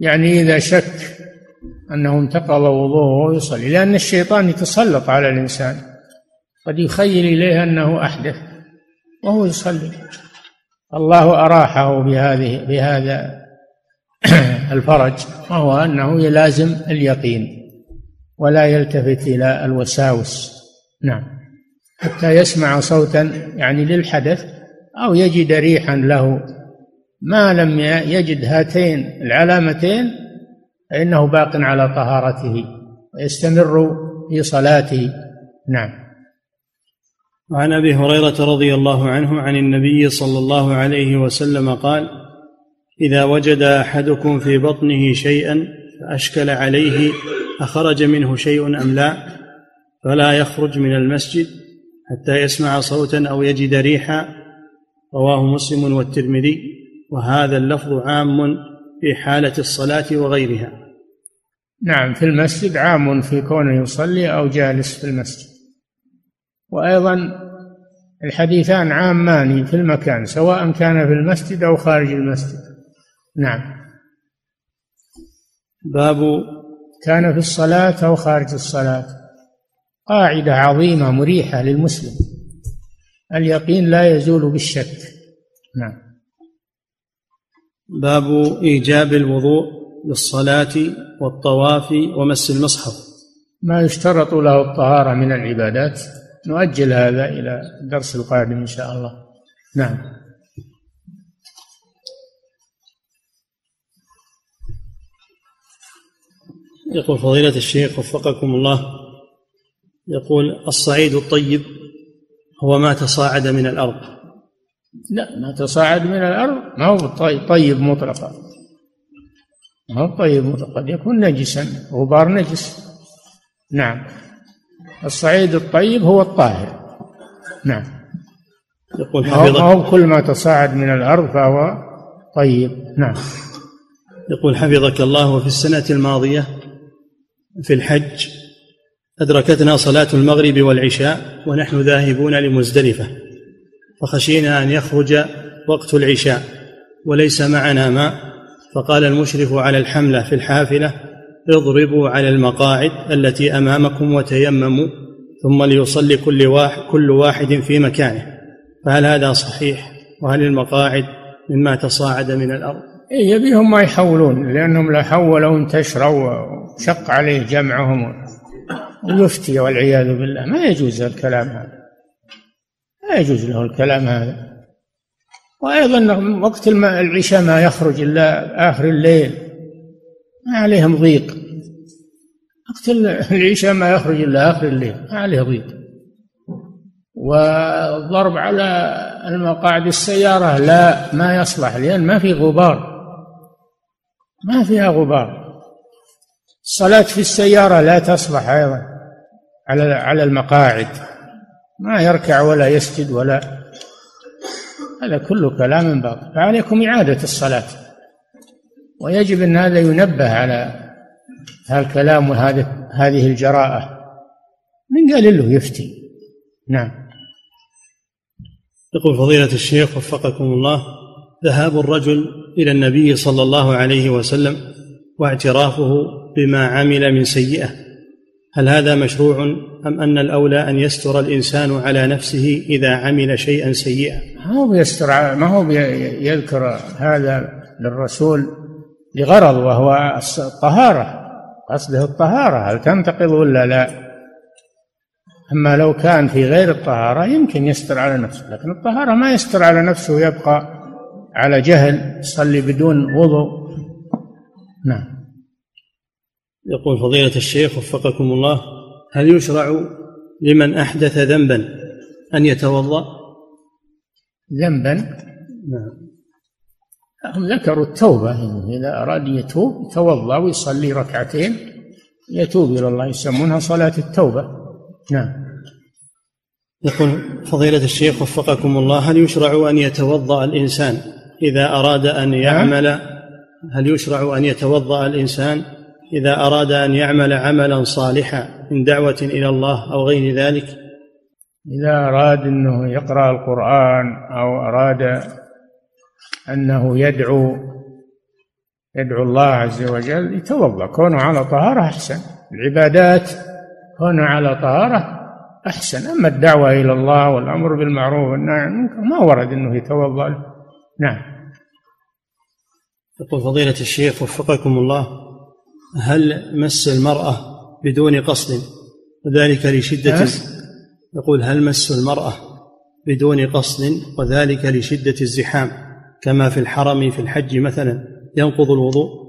يعني إذا شك أنه انتقض وضوءه ويصلي لأن الشيطان يتسلط على الإنسان قد يخيل إليه أنه أحدث وهو يصلي. الله أراحه بهذه بهذا. (clears throat) الفرج وهو أنه يلازم اليقين ولا يلتفت إلى الوساوس. نعم. حتى يسمع صوتا يعني للحدث أو يجد ريحا له. ما لم يجد هاتين العلامتين فإنه باق على طهارته ويستمر في صلاته. نعم. وعن أبي هريرة رضي الله عنه عن النبي صلى الله عليه وسلم قال إذا وجد أحدكم في بطنه شيئا فأشكل عليه أخرج منه شيء أم لا؟ فلا يخرج من المسجد حتى يسمع صوتا أو يجد ريحا. رواه مسلم والترمذي. وهذا اللفظ عام في حالة الصلاة وغيرها. نعم في المسجد عام في كونه يصلي أو جالس في المسجد. وأيضا الحديثان عامان في المكان سواء كان في المسجد أو خارج المسجد. نعم. باب كان في الصلاة أو خارج الصلاة. قاعدة عظيمة مريحة للمسلم. اليقين لا يزول بالشك. نعم. باب إيجاب الوضوء للصلاة والطواف ومس المصحف. ما يشترط له الطهارة من العبادات. نؤجل هذا إلى الدرس القادم إن شاء الله. نعم. يقول فضيلة الشيخ وفقكم الله يقول الصعيد الطيب هو ما تصاعد من الأرض. لا ما تصاعد من الأرض ما هو طيب, طيب مطلقا. ما هو طيب مطلقا قد يكون نجسا غبار نجس. نعم. الصعيد الطيب هو الطاهر. نعم. يقول حفظك هو كل ما تصاعد من الأرض فهو طيب. نعم. يقول حفظك الله في السنة الماضية في الحج أدركتنا صلاة المغرب والعشاء ونحن ذاهبون لمزدلفة فخشينا أن يخرج وقت العشاء وليس معنا ماء فقال المشرف على الحملة في الحافلة اضربوا على المقاعد التي أمامكم وتيمموا ثم ليصلي كل واحد كل واحد في مكانه فهل هذا صحيح وهل المقاعد مما تصاعد من الأرض؟ إيه يبيهم ما يحولون لأنهم لو حولوا انتشروا وشق عليه جمعهم ويفتي والعياذ بالله. ما يجوز الكلام هذا. ما يجوز له الكلام هذا. وأيضا وقت العشاء ما يخرج إلا آخر الليل. ما عليهم ضيق. وقت العشاء ما يخرج إلا آخر الليل. ما عليه ضيق. والضرب على المقاعد السيارة لا ما يصلح لأن ما في غبار. ما فيها غبار. الصلاة في السيارة لا تصلح أيضا على على المقاعد. ما يركع ولا يسجد ولا هذا كله كلام باطل. فعليكم إعادة الصلاة. ويجب أن هذا ينبه على هذا الكلام وهذه هذه الجراءة. من قال له يفتي؟ نعم. يقول فضيلة الشيخ وفقكم الله ذهاب الرجل إلى النبي صلى الله عليه وسلم واعترافه بما عمل من سيئة. هل هذا مشروع أم أن الأولى أن يستر الإنسان على نفسه إذا عمل شيئا سيئا؟ ما هو بيستر ما هو يذكر هذا للرسول لغرض وهو الطهارة قصده الطهارة. هل تنتقض ولا لا؟ أما لو كان في غير الطهارة يمكن يستر على نفسه لكن الطهارة ما يستر على نفسه ويبقى على جهل يصلي بدون وضوء. نعم. يقول فضيلة الشيخ وفقكم الله هل يشرع لمن أحدث ذنبا أن يتوضأ؟ ذنبا؟ نعم. هم ذكروا التوبة إذا أراد يتوب يتوضأ ويصلي ركعتين يتوب إلى الله يسمونها صلاة التوبة. نعم. يقول فضيلة الشيخ وفقكم الله هل يشرع أن يتوضأ الإنسان إذا أراد أن نعم. يعمل؟ هل يشرع أن يتوضأ الإنسان إذا أراد أن يعمل عملا صالحا من دعوة إلى الله أو غير ذلك؟ إذا أراد أنه يقرأ القرآن أو أراد أنه يدعو يدعو الله عز وجل يتوضأ كونه على طهارة أحسن. العبادات كونه على طهارة أحسن. أما الدعوة إلى الله والأمر بالمعروف والنهي عن المنكر ما ورد أنه يتوضأ. نعم. يقول فضيلة الشيخ وفقكم الله هل مس المرأة بدون قصد؟ وذلك لشدة يقول هل مس المرأة بدون قصد؟ وذلك لشدة الزحام كما في الحرم في الحج مثلا. ينقض الوضوء؟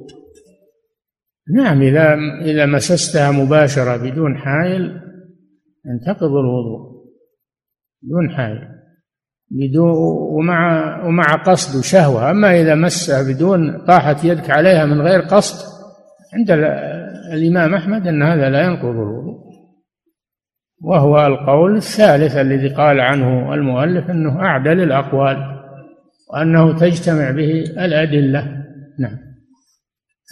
نعم إذا إذا مسستها مباشرة بدون حائل ينتقض الوضوء. بدون حائل. بدون ومع ومع قصد وشهوة أما إذا مسها بدون طاحت يدك عليها من غير قصد عند الإمام أحمد أن هذا لا ينقض الوضوء. وهو القول الثالث الذي قال عنه المؤلف أنه أعدل الأقوال وأنه تجتمع به الأدلة. نعم.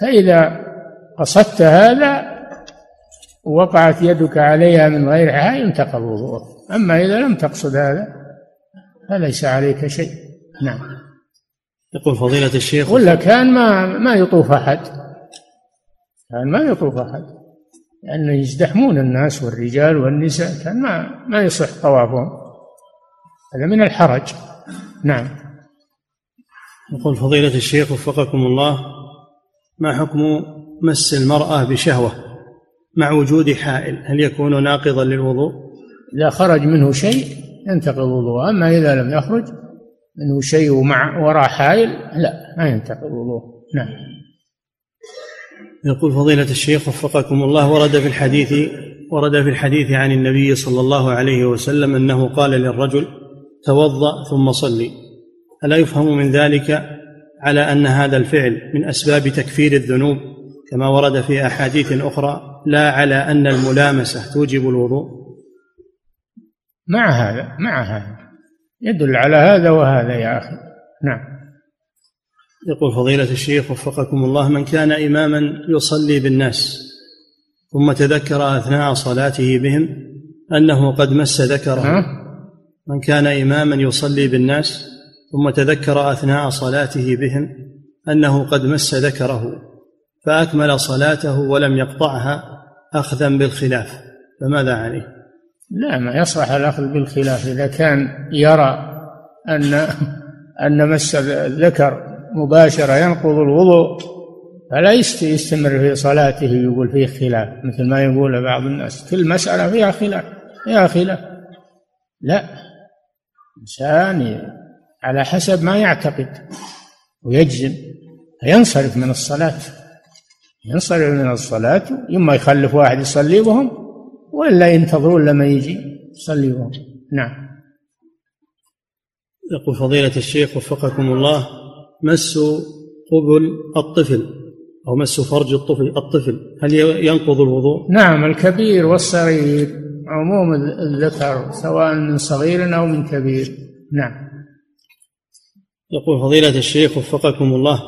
فإذا قصدت هذا وقعت يدك عليها من غيرها ينتقض وضوءك أما إذا لم تقصد هذا فليس عليك شيء. نعم. يقول فضيلة الشيخ ولا كان ما ما يطوف أحد. كان ما يطوف أحد. لأنه يزدحمون الناس والرجال والنساء كان ما ما يصح طوافهم. هذا من الحرج. نعم. يقول فضيلة الشيخ وفقكم الله ما حكم مس المرأة بشهوة مع وجود حائل؟ هل يكون ناقضا للوضوء؟ إذا خرج منه شيء ينتقض الوضوء أما إذا لم يخرج منه شيء ومع وراء حائل لا ما ينتقض الوضوء نعم. يقول فضيلة الشيخ وفقكم الله ورد في الحديث ورد في الحديث عن النبي صلى الله عليه وسلم أنه قال للرجل توضأ ثم صلي. ألا يفهم من ذلك على أن هذا الفعل من أسباب تكفير الذنوب؟ كما ورد في أحاديث أخرى لا على أن الملامسة توجب الوضوء. مع هذا مع هذا. يدل على هذا وهذا يا أخي. نعم. يقول فضيلة الشيخ وفقكم الله من كان إماما يصلي بالناس ثم تذكر أثناء صلاته بهم أنه قد مس ذكره. من كان إماما يصلي بالناس ثم تذكر أثناء صلاته بهم أنه قد مس ذكره فأكمل صلاته ولم يقطعها أخذا بالخلاف فماذا عليه؟ لا ما يصلح الأخذ بالخلاف إذا كان يرى أن (laughs) أن مس الذكر مباشرة ينقض الوضوء فلا يستمر في صلاته يقول فيه خلاف مثل ما يقول بعض الناس كل مسألة فيها خلاف فيها خلاف. لا إنسان على حسب ما يعتقد ويجزم فينصرف من الصلاة. ينصرف من الصلاة إما يخلف واحد يصلي بهم ولا ينتظرون لما يجي يصلي بهم نعم. يقول فضيلة الشيخ وفقكم الله مس قبل الطفل أو مس فرج الطفل الطفل. هل ينقض الوضوء؟ نعم الكبير والصغير عموم الذكر سواء من صغير أو من كبير. نعم. يقول فضيلة الشيخ وفقكم الله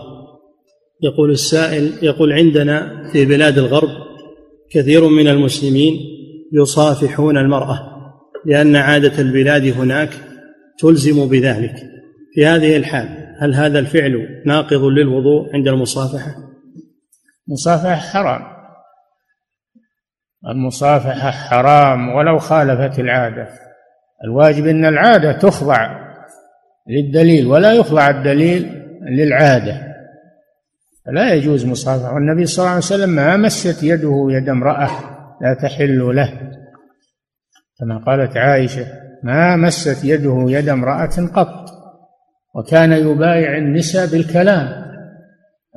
يقول السائل يقول عندنا في بلاد الغرب كثير من المسلمين يصافحون المرأة لأن عادة البلاد هناك تلزم بذلك. في هذه الحال هل هذا الفعل ناقض للوضوء عند المصافحة؟ المصافحة حرام. المصافحة حرام ولو خالفت العادة. الواجب أن العادة تخضع للدليل ولا يخضع الدليل للعادة. فلا يجوز مصافحة. والنبي صلى الله عليه وسلم ما مست يده يد امرأة لا تحل له. كما قالت عائشة ما مست يده يد امرأة قط. وكان يبايع النساء بالكلام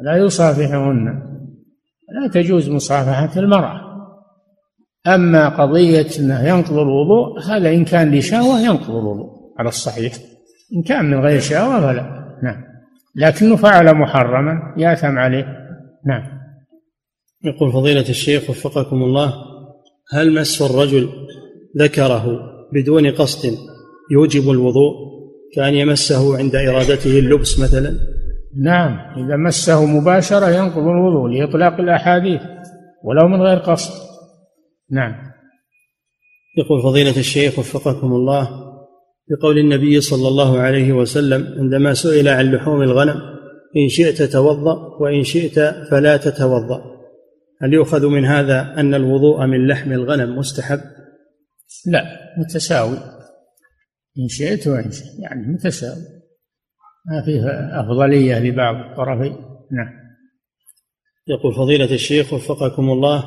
لا يصافحهن لا تجوز مصافحة المرأة. أما قضية أنه ينقض الوضوء هذا إن كان لشهوة ينقض الوضوء على الصحيح. إن كان من غير شهوة فلا. نعم. لكنه فعل محرما يأثم عليه. نعم. يقول فضيلة الشيخ وفقكم الله هل مس الرجل ذكره بدون قصد يوجب الوضوء؟ كأن يمسه عند إرادته اللبس مثلا؟ نعم إذا مسه مباشرة ينقض الوضوء لإطلاق الأحاديث ولو من غير قصد. نعم. يقول فضيلة الشيخ وفقكم الله بقول النبي صلى الله عليه وسلم عندما سئل عن لحوم الغنم إن شئت توضأ وإن شئت فلا تتوضأ. هل يؤخذ من هذا أن الوضوء من لحم الغنم مستحب؟ لا متساوي. إن شئت وإن شئت. يعني متساوي. ما فيه أفضلية لبعض الطرفين. نعم. يقول فضيلة الشيخ وفقكم الله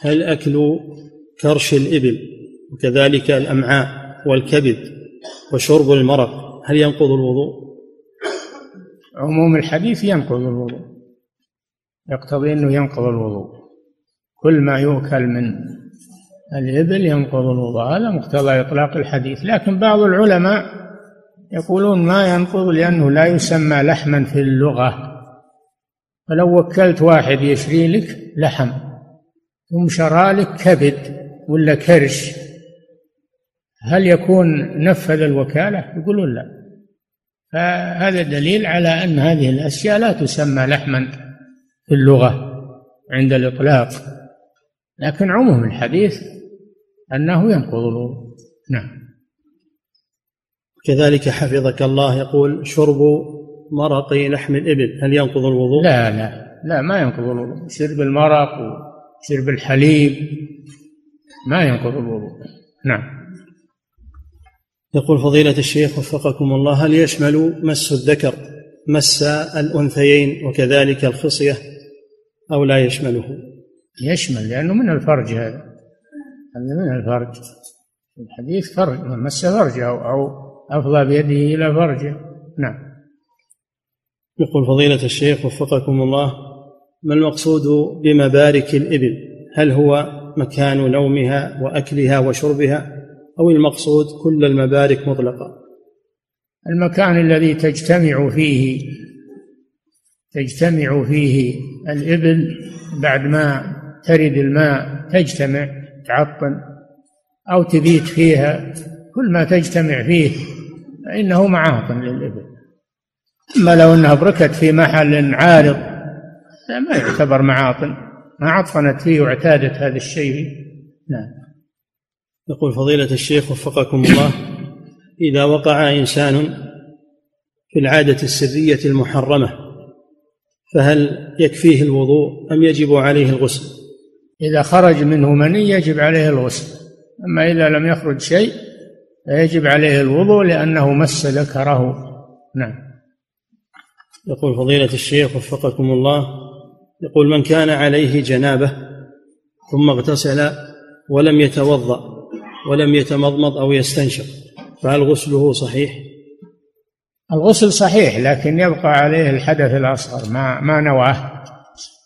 هل أكل كرش الإبل وكذلك الأمعاء والكبد وشرب المرق هل ينقض الوضوء؟ عموم الحديث ينقض الوضوء. يقتضي أنه ينقض الوضوء. كل ما يؤكل من الإبل ينقض الوضوء هذا مقتضى إطلاق الحديث. لكن بعض العلماء يقولون ما ينقض لأنه لا يسمى لحما في اللغة. فلو وكلت واحد يشري لك لحم ثم شرى لك كبد ولا كرش هل يكون نفذ الوكالة؟ يقولون لا. فهذا دليل على أن هذه الأشياء لا تسمى لحما في اللغة عند الإطلاق. لكن عموم الحديث أنه ينقض الوضوء. نعم. كذلك حفظك الله يقول شرب مرق لحم الإبل هل ينقض الوضوء؟ لا لا لا ما ينقض الوضوء. شرب المرق وشرب الحليب ما ينقض الوضوء. نعم. يقول فضيلة الشيخ وفقكم الله هل يشمل مس الذكر مس الأنثيين وكذلك الخصية أو لا يشمله؟ يشمل لأنه من الفرج هذا. هذا من الفرج. الحديث فرج من مس فرجه أو, أو أفضى بيده إلى فرجه نعم. يقول فضيلة الشيخ وفقكم الله ما المقصود بمبارك الإبل؟ هل هو مكان نومها وأكلها وشربها أو المقصود كل المبارك مطلقة المكان الذي تجتمع فيه تجتمع فيه الإبل بعد ما ترد الماء تجتمع تعطن أو تبيت فيها كل ما تجتمع فيه فإنه معاطن للإبل. أما لو أنها بركت في محل عارض ما يعتبر معاطن. ما عطنت فيه واعتادت هذا الشيء. نعم. يقول فضيلة الشيخ وفقكم الله إذا وقع إنسان في العادة السرية المحرمة فهل يكفيه الوضوء أم يجب عليه الغسل؟ إذا خرج منه مني يجب عليه الغسل. أما إذا لم يخرج شيء فيجب عليه الوضوء لأنه مس ذكره. نعم. يقول فضيلة الشيخ وفقكم الله يقول من كان عليه جنابة ثم اغتسل ولم يتوضأ ولم يتمضمض أو يستنشق فهل غسله صحيح؟ الغسل صحيح لكن يبقى عليه الحدث الأصغر ما ما نواه.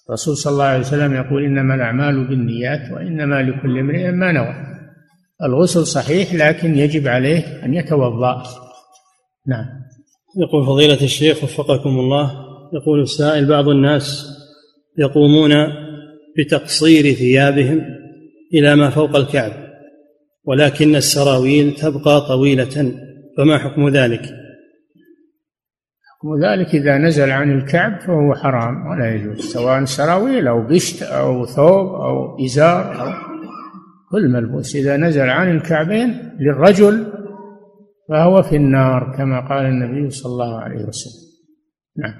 الرسول صلى الله عليه وسلم يقول إنما الأعمال بالنيات وإنما لكل امرئ ما نوى. الغسل صحيح لكن يجب عليه أن يتوضأ. نعم. يقول فضيلة الشيخ وفقكم الله يقول السائل بعض الناس يقومون بتقصير ثيابهم إلى ما فوق الكعب ولكن السراويل تبقى طويلة فما حكم ذلك؟ حكم ذلك إذا نزل عن الكعب فهو حرام ولا يجوز سواء سراويل أو بشت أو ثوب أو إزار أو كل ملبوس. إذا نزل عن الكعبين للرجل فهو في النار كما قال النبي صلى الله عليه وسلم. نعم.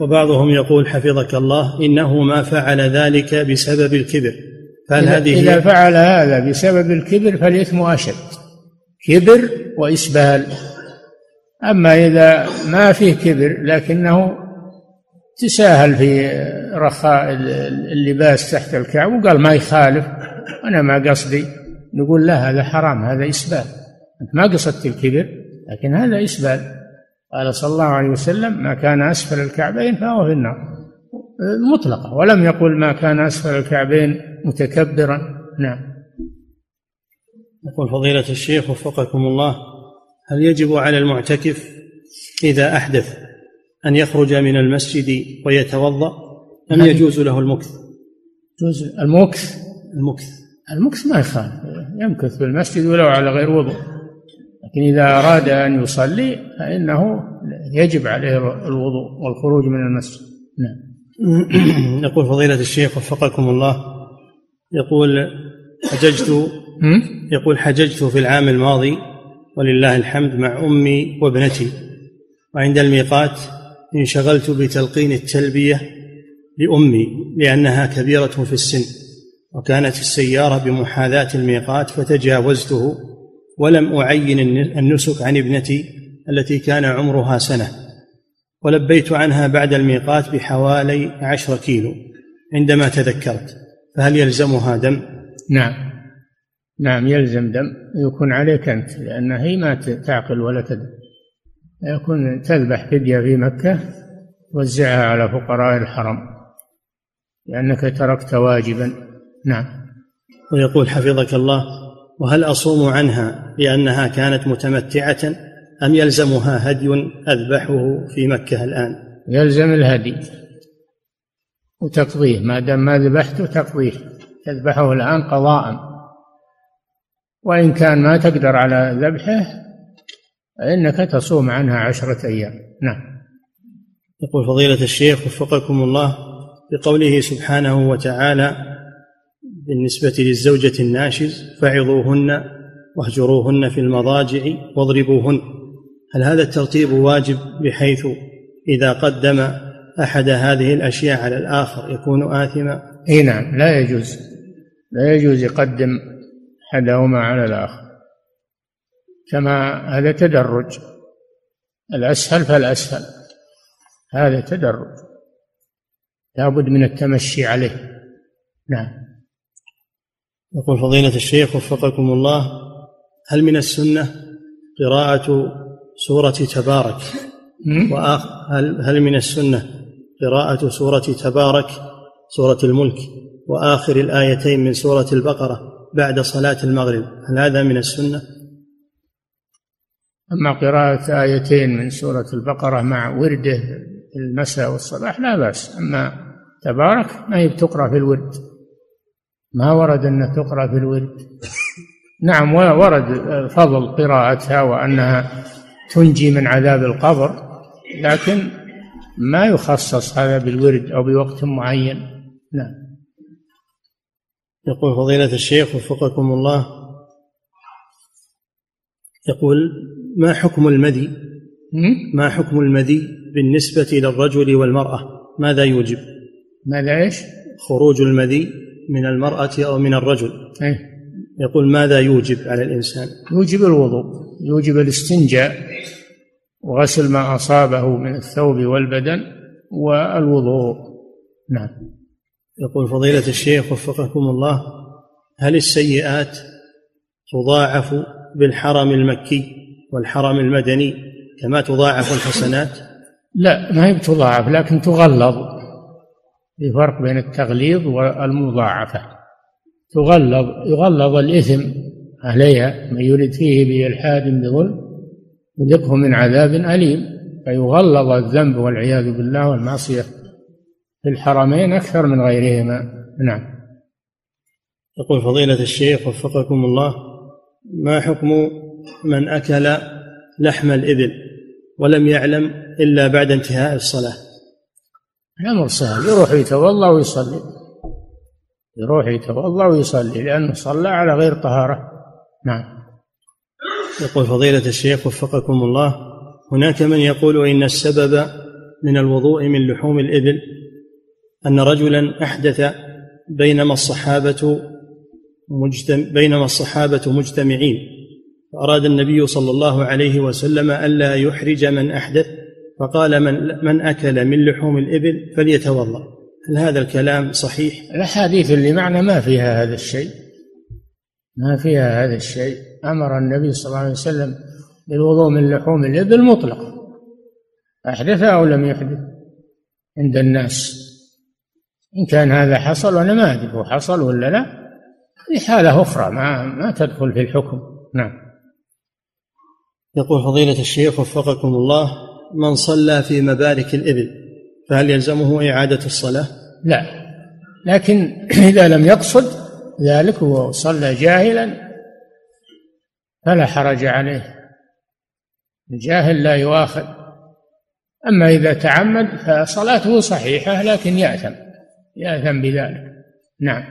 وبعضهم يقول حفظك الله إنه ما فعل ذلك بسبب الكبر. فهل هذه إذا فعل هذا بسبب الكبر فالإثم أشد. كبر وإسبال. أما إذا ما فيه كبر لكنه تساهل في رخاء اللباس تحت الكعب وقال ما يخالف. أنا ما قصدي نقول لا هذا حرام هذا إسبال أنت ما قصدت الكبر لكن هذا إسبال قال صلى الله عليه وسلم ما كان أسفل الكعبين فهو في النار. مطلقة ولم يقل ما كان أسفل الكعبين متكبرا. نعم. يقول فضيلة الشيخ وفقكم الله هل يجب على المعتكف إذا أحدث أن يخرج من المسجد ويتوضأ؟ أم يجوز له المكث؟ جوز المكث؟ المكث. المكث ما يخالف. يمكث في المسجد ولو على غير وضوء. لكن إذا أراد أن يصلي فإنه يجب عليه الوضوء والخروج من المسجد. نعم. (coughs) يقول فضيلة الشيخ وفقكم الله يقول حججت يقول حججت في العام الماضي ولله الحمد مع أمي وابنتي. وعند الميقات انشغلت بتلقين التلبية لأمي لأنها كبيرة في السن وكانت السيارة بمحاذاة الميقات فتجاوزته ولم أعين النسك عن ابنتي التي كان عمرها سنة. ولبيت عنها بعد الميقات بحوالي عشر كيلو عندما تذكرت. فهل يلزمها دم؟ نعم. نعم يلزم دم يكون عليك أنت لأن هي ما تعقل ولا تدم. يكون تذبح فدية في مكة توزعها على فقراء الحرم لأنك تركت واجبا. نعم. ويقول حفظك الله وهل أصوم عنها لأنها كانت متمتعة أم يلزمها هدي أذبحه في مكة الآن؟ يلزم الهدي وتقضيه. ما دام ما ذبحته تقضيه. تذبحه الآن قضاء. وإن كان ما تقدر على ذبحه فإنك تصوم عنها عشرة أيام. نعم. يقول فضيلة الشيخ وفقكم الله بقوله سبحانه وتعالى بالنسبة للزوجة الناشز فعظوهن واهجروهن في المضاجع واضربوهن. هل هذا الترتيب واجب بحيث إذا قدم أحد هذه الأشياء على الآخر يكون آثما؟ إي نعم لا يجوز. لا يجوز يقدم احدهما على الآخر. كما هذا تدرج. الأسهل فالأسهل. هذا تدرج. لابد من التمشي عليه. نعم. يقول فضيلة الشيخ وفقكم الله هل من السنة قراءة سورة تبارك؟ وآخر هل هل من السنة قراءة سورة تبارك سورة الملك وآخر الآيتين من سورة البقرة؟ بعد صلاة المغرب هل هذا من السنة؟ أما قراءة آيتين من سورة البقرة مع ورده في المساء والصباح لا بأس أما تبارك ما هي بتقرأ في الورد. ما ورد أنها تقرأ في الورد. (laughs) نعم ورد فضل قراءتها وأنها تنجي من عذاب القبر لكن ما يخصص هذا بالورد أو بوقت معين. نعم. يقول فضيلة الشيخ وفقكم الله. يقول ما حكم المدي؟ ما حكم المدي بالنسبة للرجل والمرأة؟ ماذا يوجب؟ ماذا إيش؟ خروج المدي من المرأة أو من الرجل. إيه؟ يقول ماذا يوجب على الإنسان؟ يوجب الوضوء يوجب الاستنجاء وغسل ما أصابه من الثوب والبدن والوضوء. نعم. يقول فضيلة الشيخ وفقكم الله هل السيئات تضاعف بالحرم المكي والحرم المدني كما تضاعف الحسنات؟ لا ما هي بتضاعف لكن تغلظ في فرق بين التغليظ والمضاعفة تغلظ يغلظ الإثم عليها من يرد فيه بإلحاد بظلم يذقه من عذاب أليم فيغلظ الذنب والعياذ بالله والمعصية في الحرمين أكثر من غيرهما. نعم. يقول فضيلة الشيخ وفقكم الله ما حكم من أكل لحم الإبل ولم يعلم إلا بعد انتهاء الصلاة؟ الأمر سهل يروح يتوضأ ويصلي. يروح يتوضأ ويصلي لأنه صلى على غير طهارة. نعم. يقول فضيلة الشيخ وفقكم الله هناك من يقول إن السبب من الوضوء من لحوم الإبل أن رجلا أحدث بينما الصحابة مجتمع بينما الصحابة مجتمعين فأراد النبي صلى الله عليه وسلم ألا يحرج من أحدث فقال من من أكل من لحوم الإبل فليتوضأ. هل هذا الكلام صحيح؟ الأحاديث اللي معنا ما فيها هذا الشيء. ما فيها هذا الشيء. أمر النبي صلى الله عليه وسلم بالوضوء من لحوم الإبل مطلقا. أحدث أو لم يحدث عند الناس. إن كان هذا حصل وأنا ما أدري هو حصل ولا لا هذه حالة أخرى ما ما تدخل في الحكم. نعم. يقول فضيلة الشيخ وفقكم الله من صلى في مبارك الإبل فهل يلزمه إعادة الصلاة؟ لا. لكن (clears throat) إذا لم يقصد ذلك وصلى جاهلا فلا حرج عليه. الجاهل لا يؤاخذ. أما إذا تعمد فصلاته صحيحة لكن يأثم. يأثم بذلك. نعم.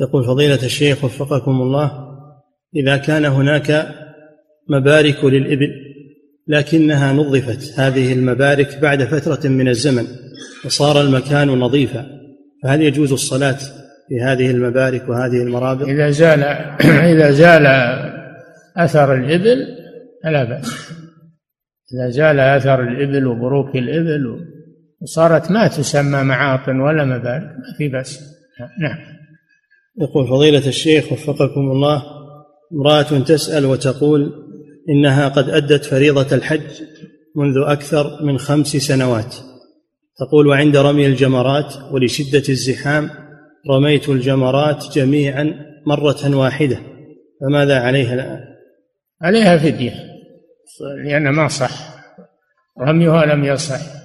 يقول فضيلة الشيخ وفقكم الله إذا كان هناك مبارك للإبل لكنها نظفت هذه المبارك بعد فترة من الزمن وصار المكان نظيفا فهل يجوز الصلاة في هذه المبارك وهذه المرابط؟ إذا زال (clears throat) إذا زال أثر الإبل فلا بأس. إذا زال أثر الإبل وبروك الإبل وصارت ما تسمى معاطن ولا مبارك ما في بأس. نعم. يقول فضيلة الشيخ وفقكم الله امرأة تسأل وتقول إنها قد أدت فريضة الحج منذ أكثر من خمس سنوات. تقول وعند رمي الجمرات ولشدة الزحام رميت الجمرات جميعا مرة واحدة فماذا عليها الآن؟ عليها فدية لأن ما صح. رميها لم يصح.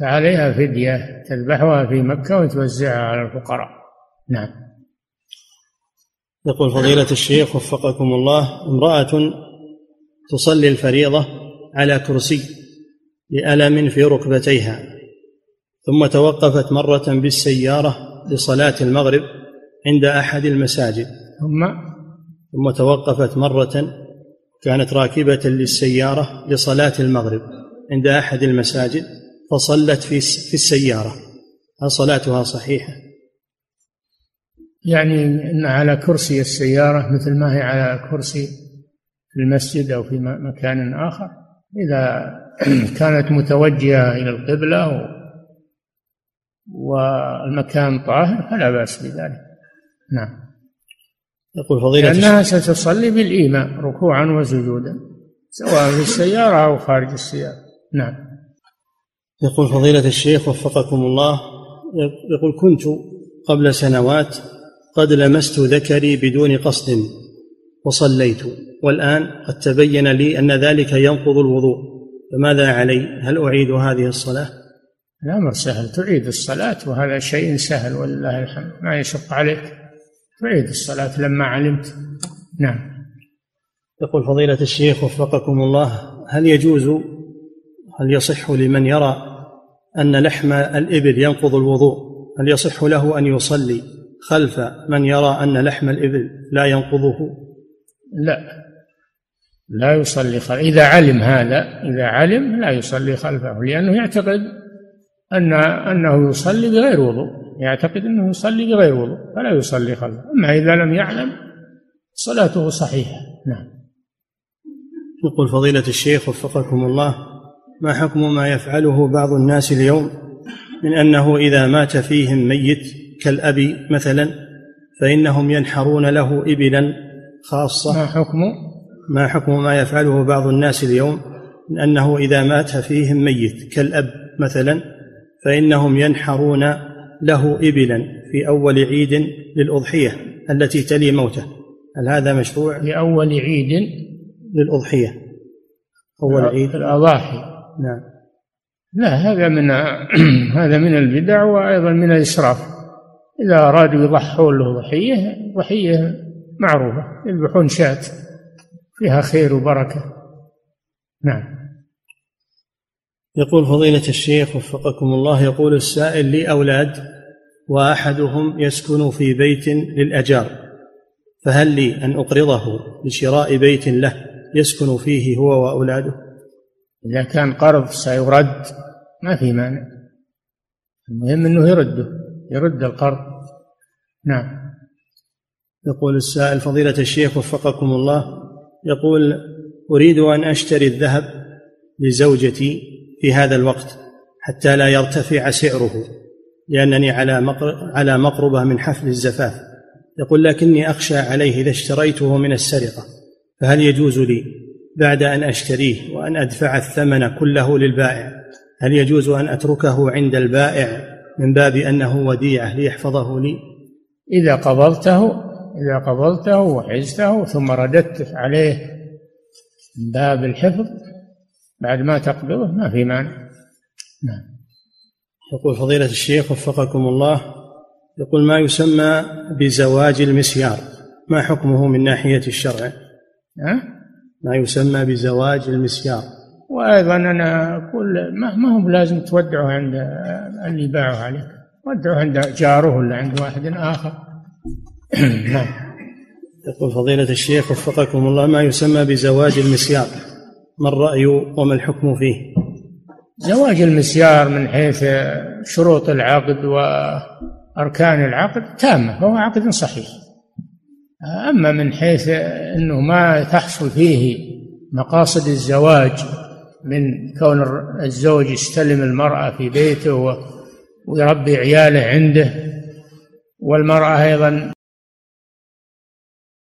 فعليها فدية تذبحها في مكة وتوزعها على الفقراء. نعم. يقول فضيلة الشيخ وفقكم الله امرأة تصلي الفريضة على كرسي لألم في ركبتيها ثم توقفت مرة بالسيارة لصلاة المغرب عند أحد المساجد. ثم؟ ثم توقفت مرة كانت راكبة للسيارة لصلاة المغرب عند أحد المساجد. فصلت في في السيارة. هل صلاتها صحيحة؟ يعني إن على كرسي السيارة مثل ما هي على كرسي في المسجد أو في مكان آخر إذا (clears throat) كانت متوجهة إلى القبلة والمكان طاهر فلا بأس بذلك. نعم. يقول فضيلة لأنها ستصلي بالإيماء ركوعا وسجودا سواء في السيارة أو خارج السيارة. نعم. يقول فضيلة الشيخ وفقكم الله يقول كنت قبل سنوات قد لمست ذكري بدون قصد وصليت والآن قد تبين لي أن ذلك ينقض الوضوء فماذا علي؟ هل أعيد هذه الصلاة؟ الأمر سهل تعيد الصلاة وهذا شيء سهل ولله الحمد ما يشق عليك. تعيد الصلاة لما علمت. نعم. يقول فضيلة الشيخ وفقكم الله هل يجوز هل يصح لمن يرى أن لحم الإبل ينقض الوضوء هل يصح له أن يصلي خلف من يرى أن لحم الإبل لا ينقضه؟ لا. لا يصلي خلف إذا علم هذا إذا علم لا يصلي خلفه لأنه يعتقد أن أنه يصلي بغير وضوء يعتقد أنه يصلي بغير وضوء فلا يصلي خلفه. أما إذا لم يعلم صلاته صحيحة. نعم. يقول فضيلة الشيخ وفقكم الله ما حكم ما يفعله بعض الناس اليوم من أنه إذا مات فيهم ميت كالأب مثلا فإنهم ينحرون له إبلا خاصة. ما حكم؟ ما حكم ما يفعله بعض الناس اليوم من أنه إذا مات فيهم ميت كالأب مثلا فإنهم ينحرون له إبلا في أول عيد للأضحية التي تلي موته. هل هذا مشروع؟ في أول عيد للأضحية. أول عيد. الأضاحي. نعم. لا هذا من (clears throat) هذا من البدع وأيضا من الإسراف. إذا أرادوا يضحون له ضحية ضحية معروفة يذبحون شاة. فيها خير وبركة. نعم. يقول فضيلة الشيخ وفقكم الله يقول السائل لي أولاد وأحدهم يسكن في بيت للأجار فهل لي أن أقرضه لشراء بيت له يسكن فيه هو وأولاده؟ إذا كان قرض سيرد ما في مانع. المهم أنه يرده يرد القرض. نعم. يقول السائل فضيلة الشيخ وفقكم الله يقول أريد أن أشتري الذهب لزوجتي في هذا الوقت حتى لا يرتفع سعره لأنني على على مقربة من حفل الزفاف. يقول لكني أخشى عليه إذا اشتريته من السرقة فهل يجوز لي؟ بعد أن أشتريه وأن أدفع الثمن كله للبائع. هل يجوز أن أتركه عند البائع من باب أنه وديعة ليحفظه لي؟ إذا قبضته إذا قبضته وحزته ثم رددت عليه من باب الحفظ بعد ما تقبضه ما في مانع. نعم. يقول فضيلة الشيخ وفقكم الله يقول ما يسمى بزواج المسيار؟ ما حكمه من ناحية الشرع؟ ها؟ ما يسمى بزواج المسيار. وأيضا أنا أقول ما ما هو لازم تودعه عند اللي باعه عليك. ودعه عند جاره ولا عند واحد آخر. (clears throat) نعم. يقول فضيلة الشيخ وفقكم الله ما يسمى بزواج المسيار؟ ما الرأي وما الحكم فيه؟ زواج المسيار من حيث شروط العقد وأركان العقد تامة فهو عقد صحيح. أما من حيث أنه ما تحصل فيه مقاصد الزواج من كون الزوج يستلم المرأة في بيته ويربي عياله عنده والمرأة أيضا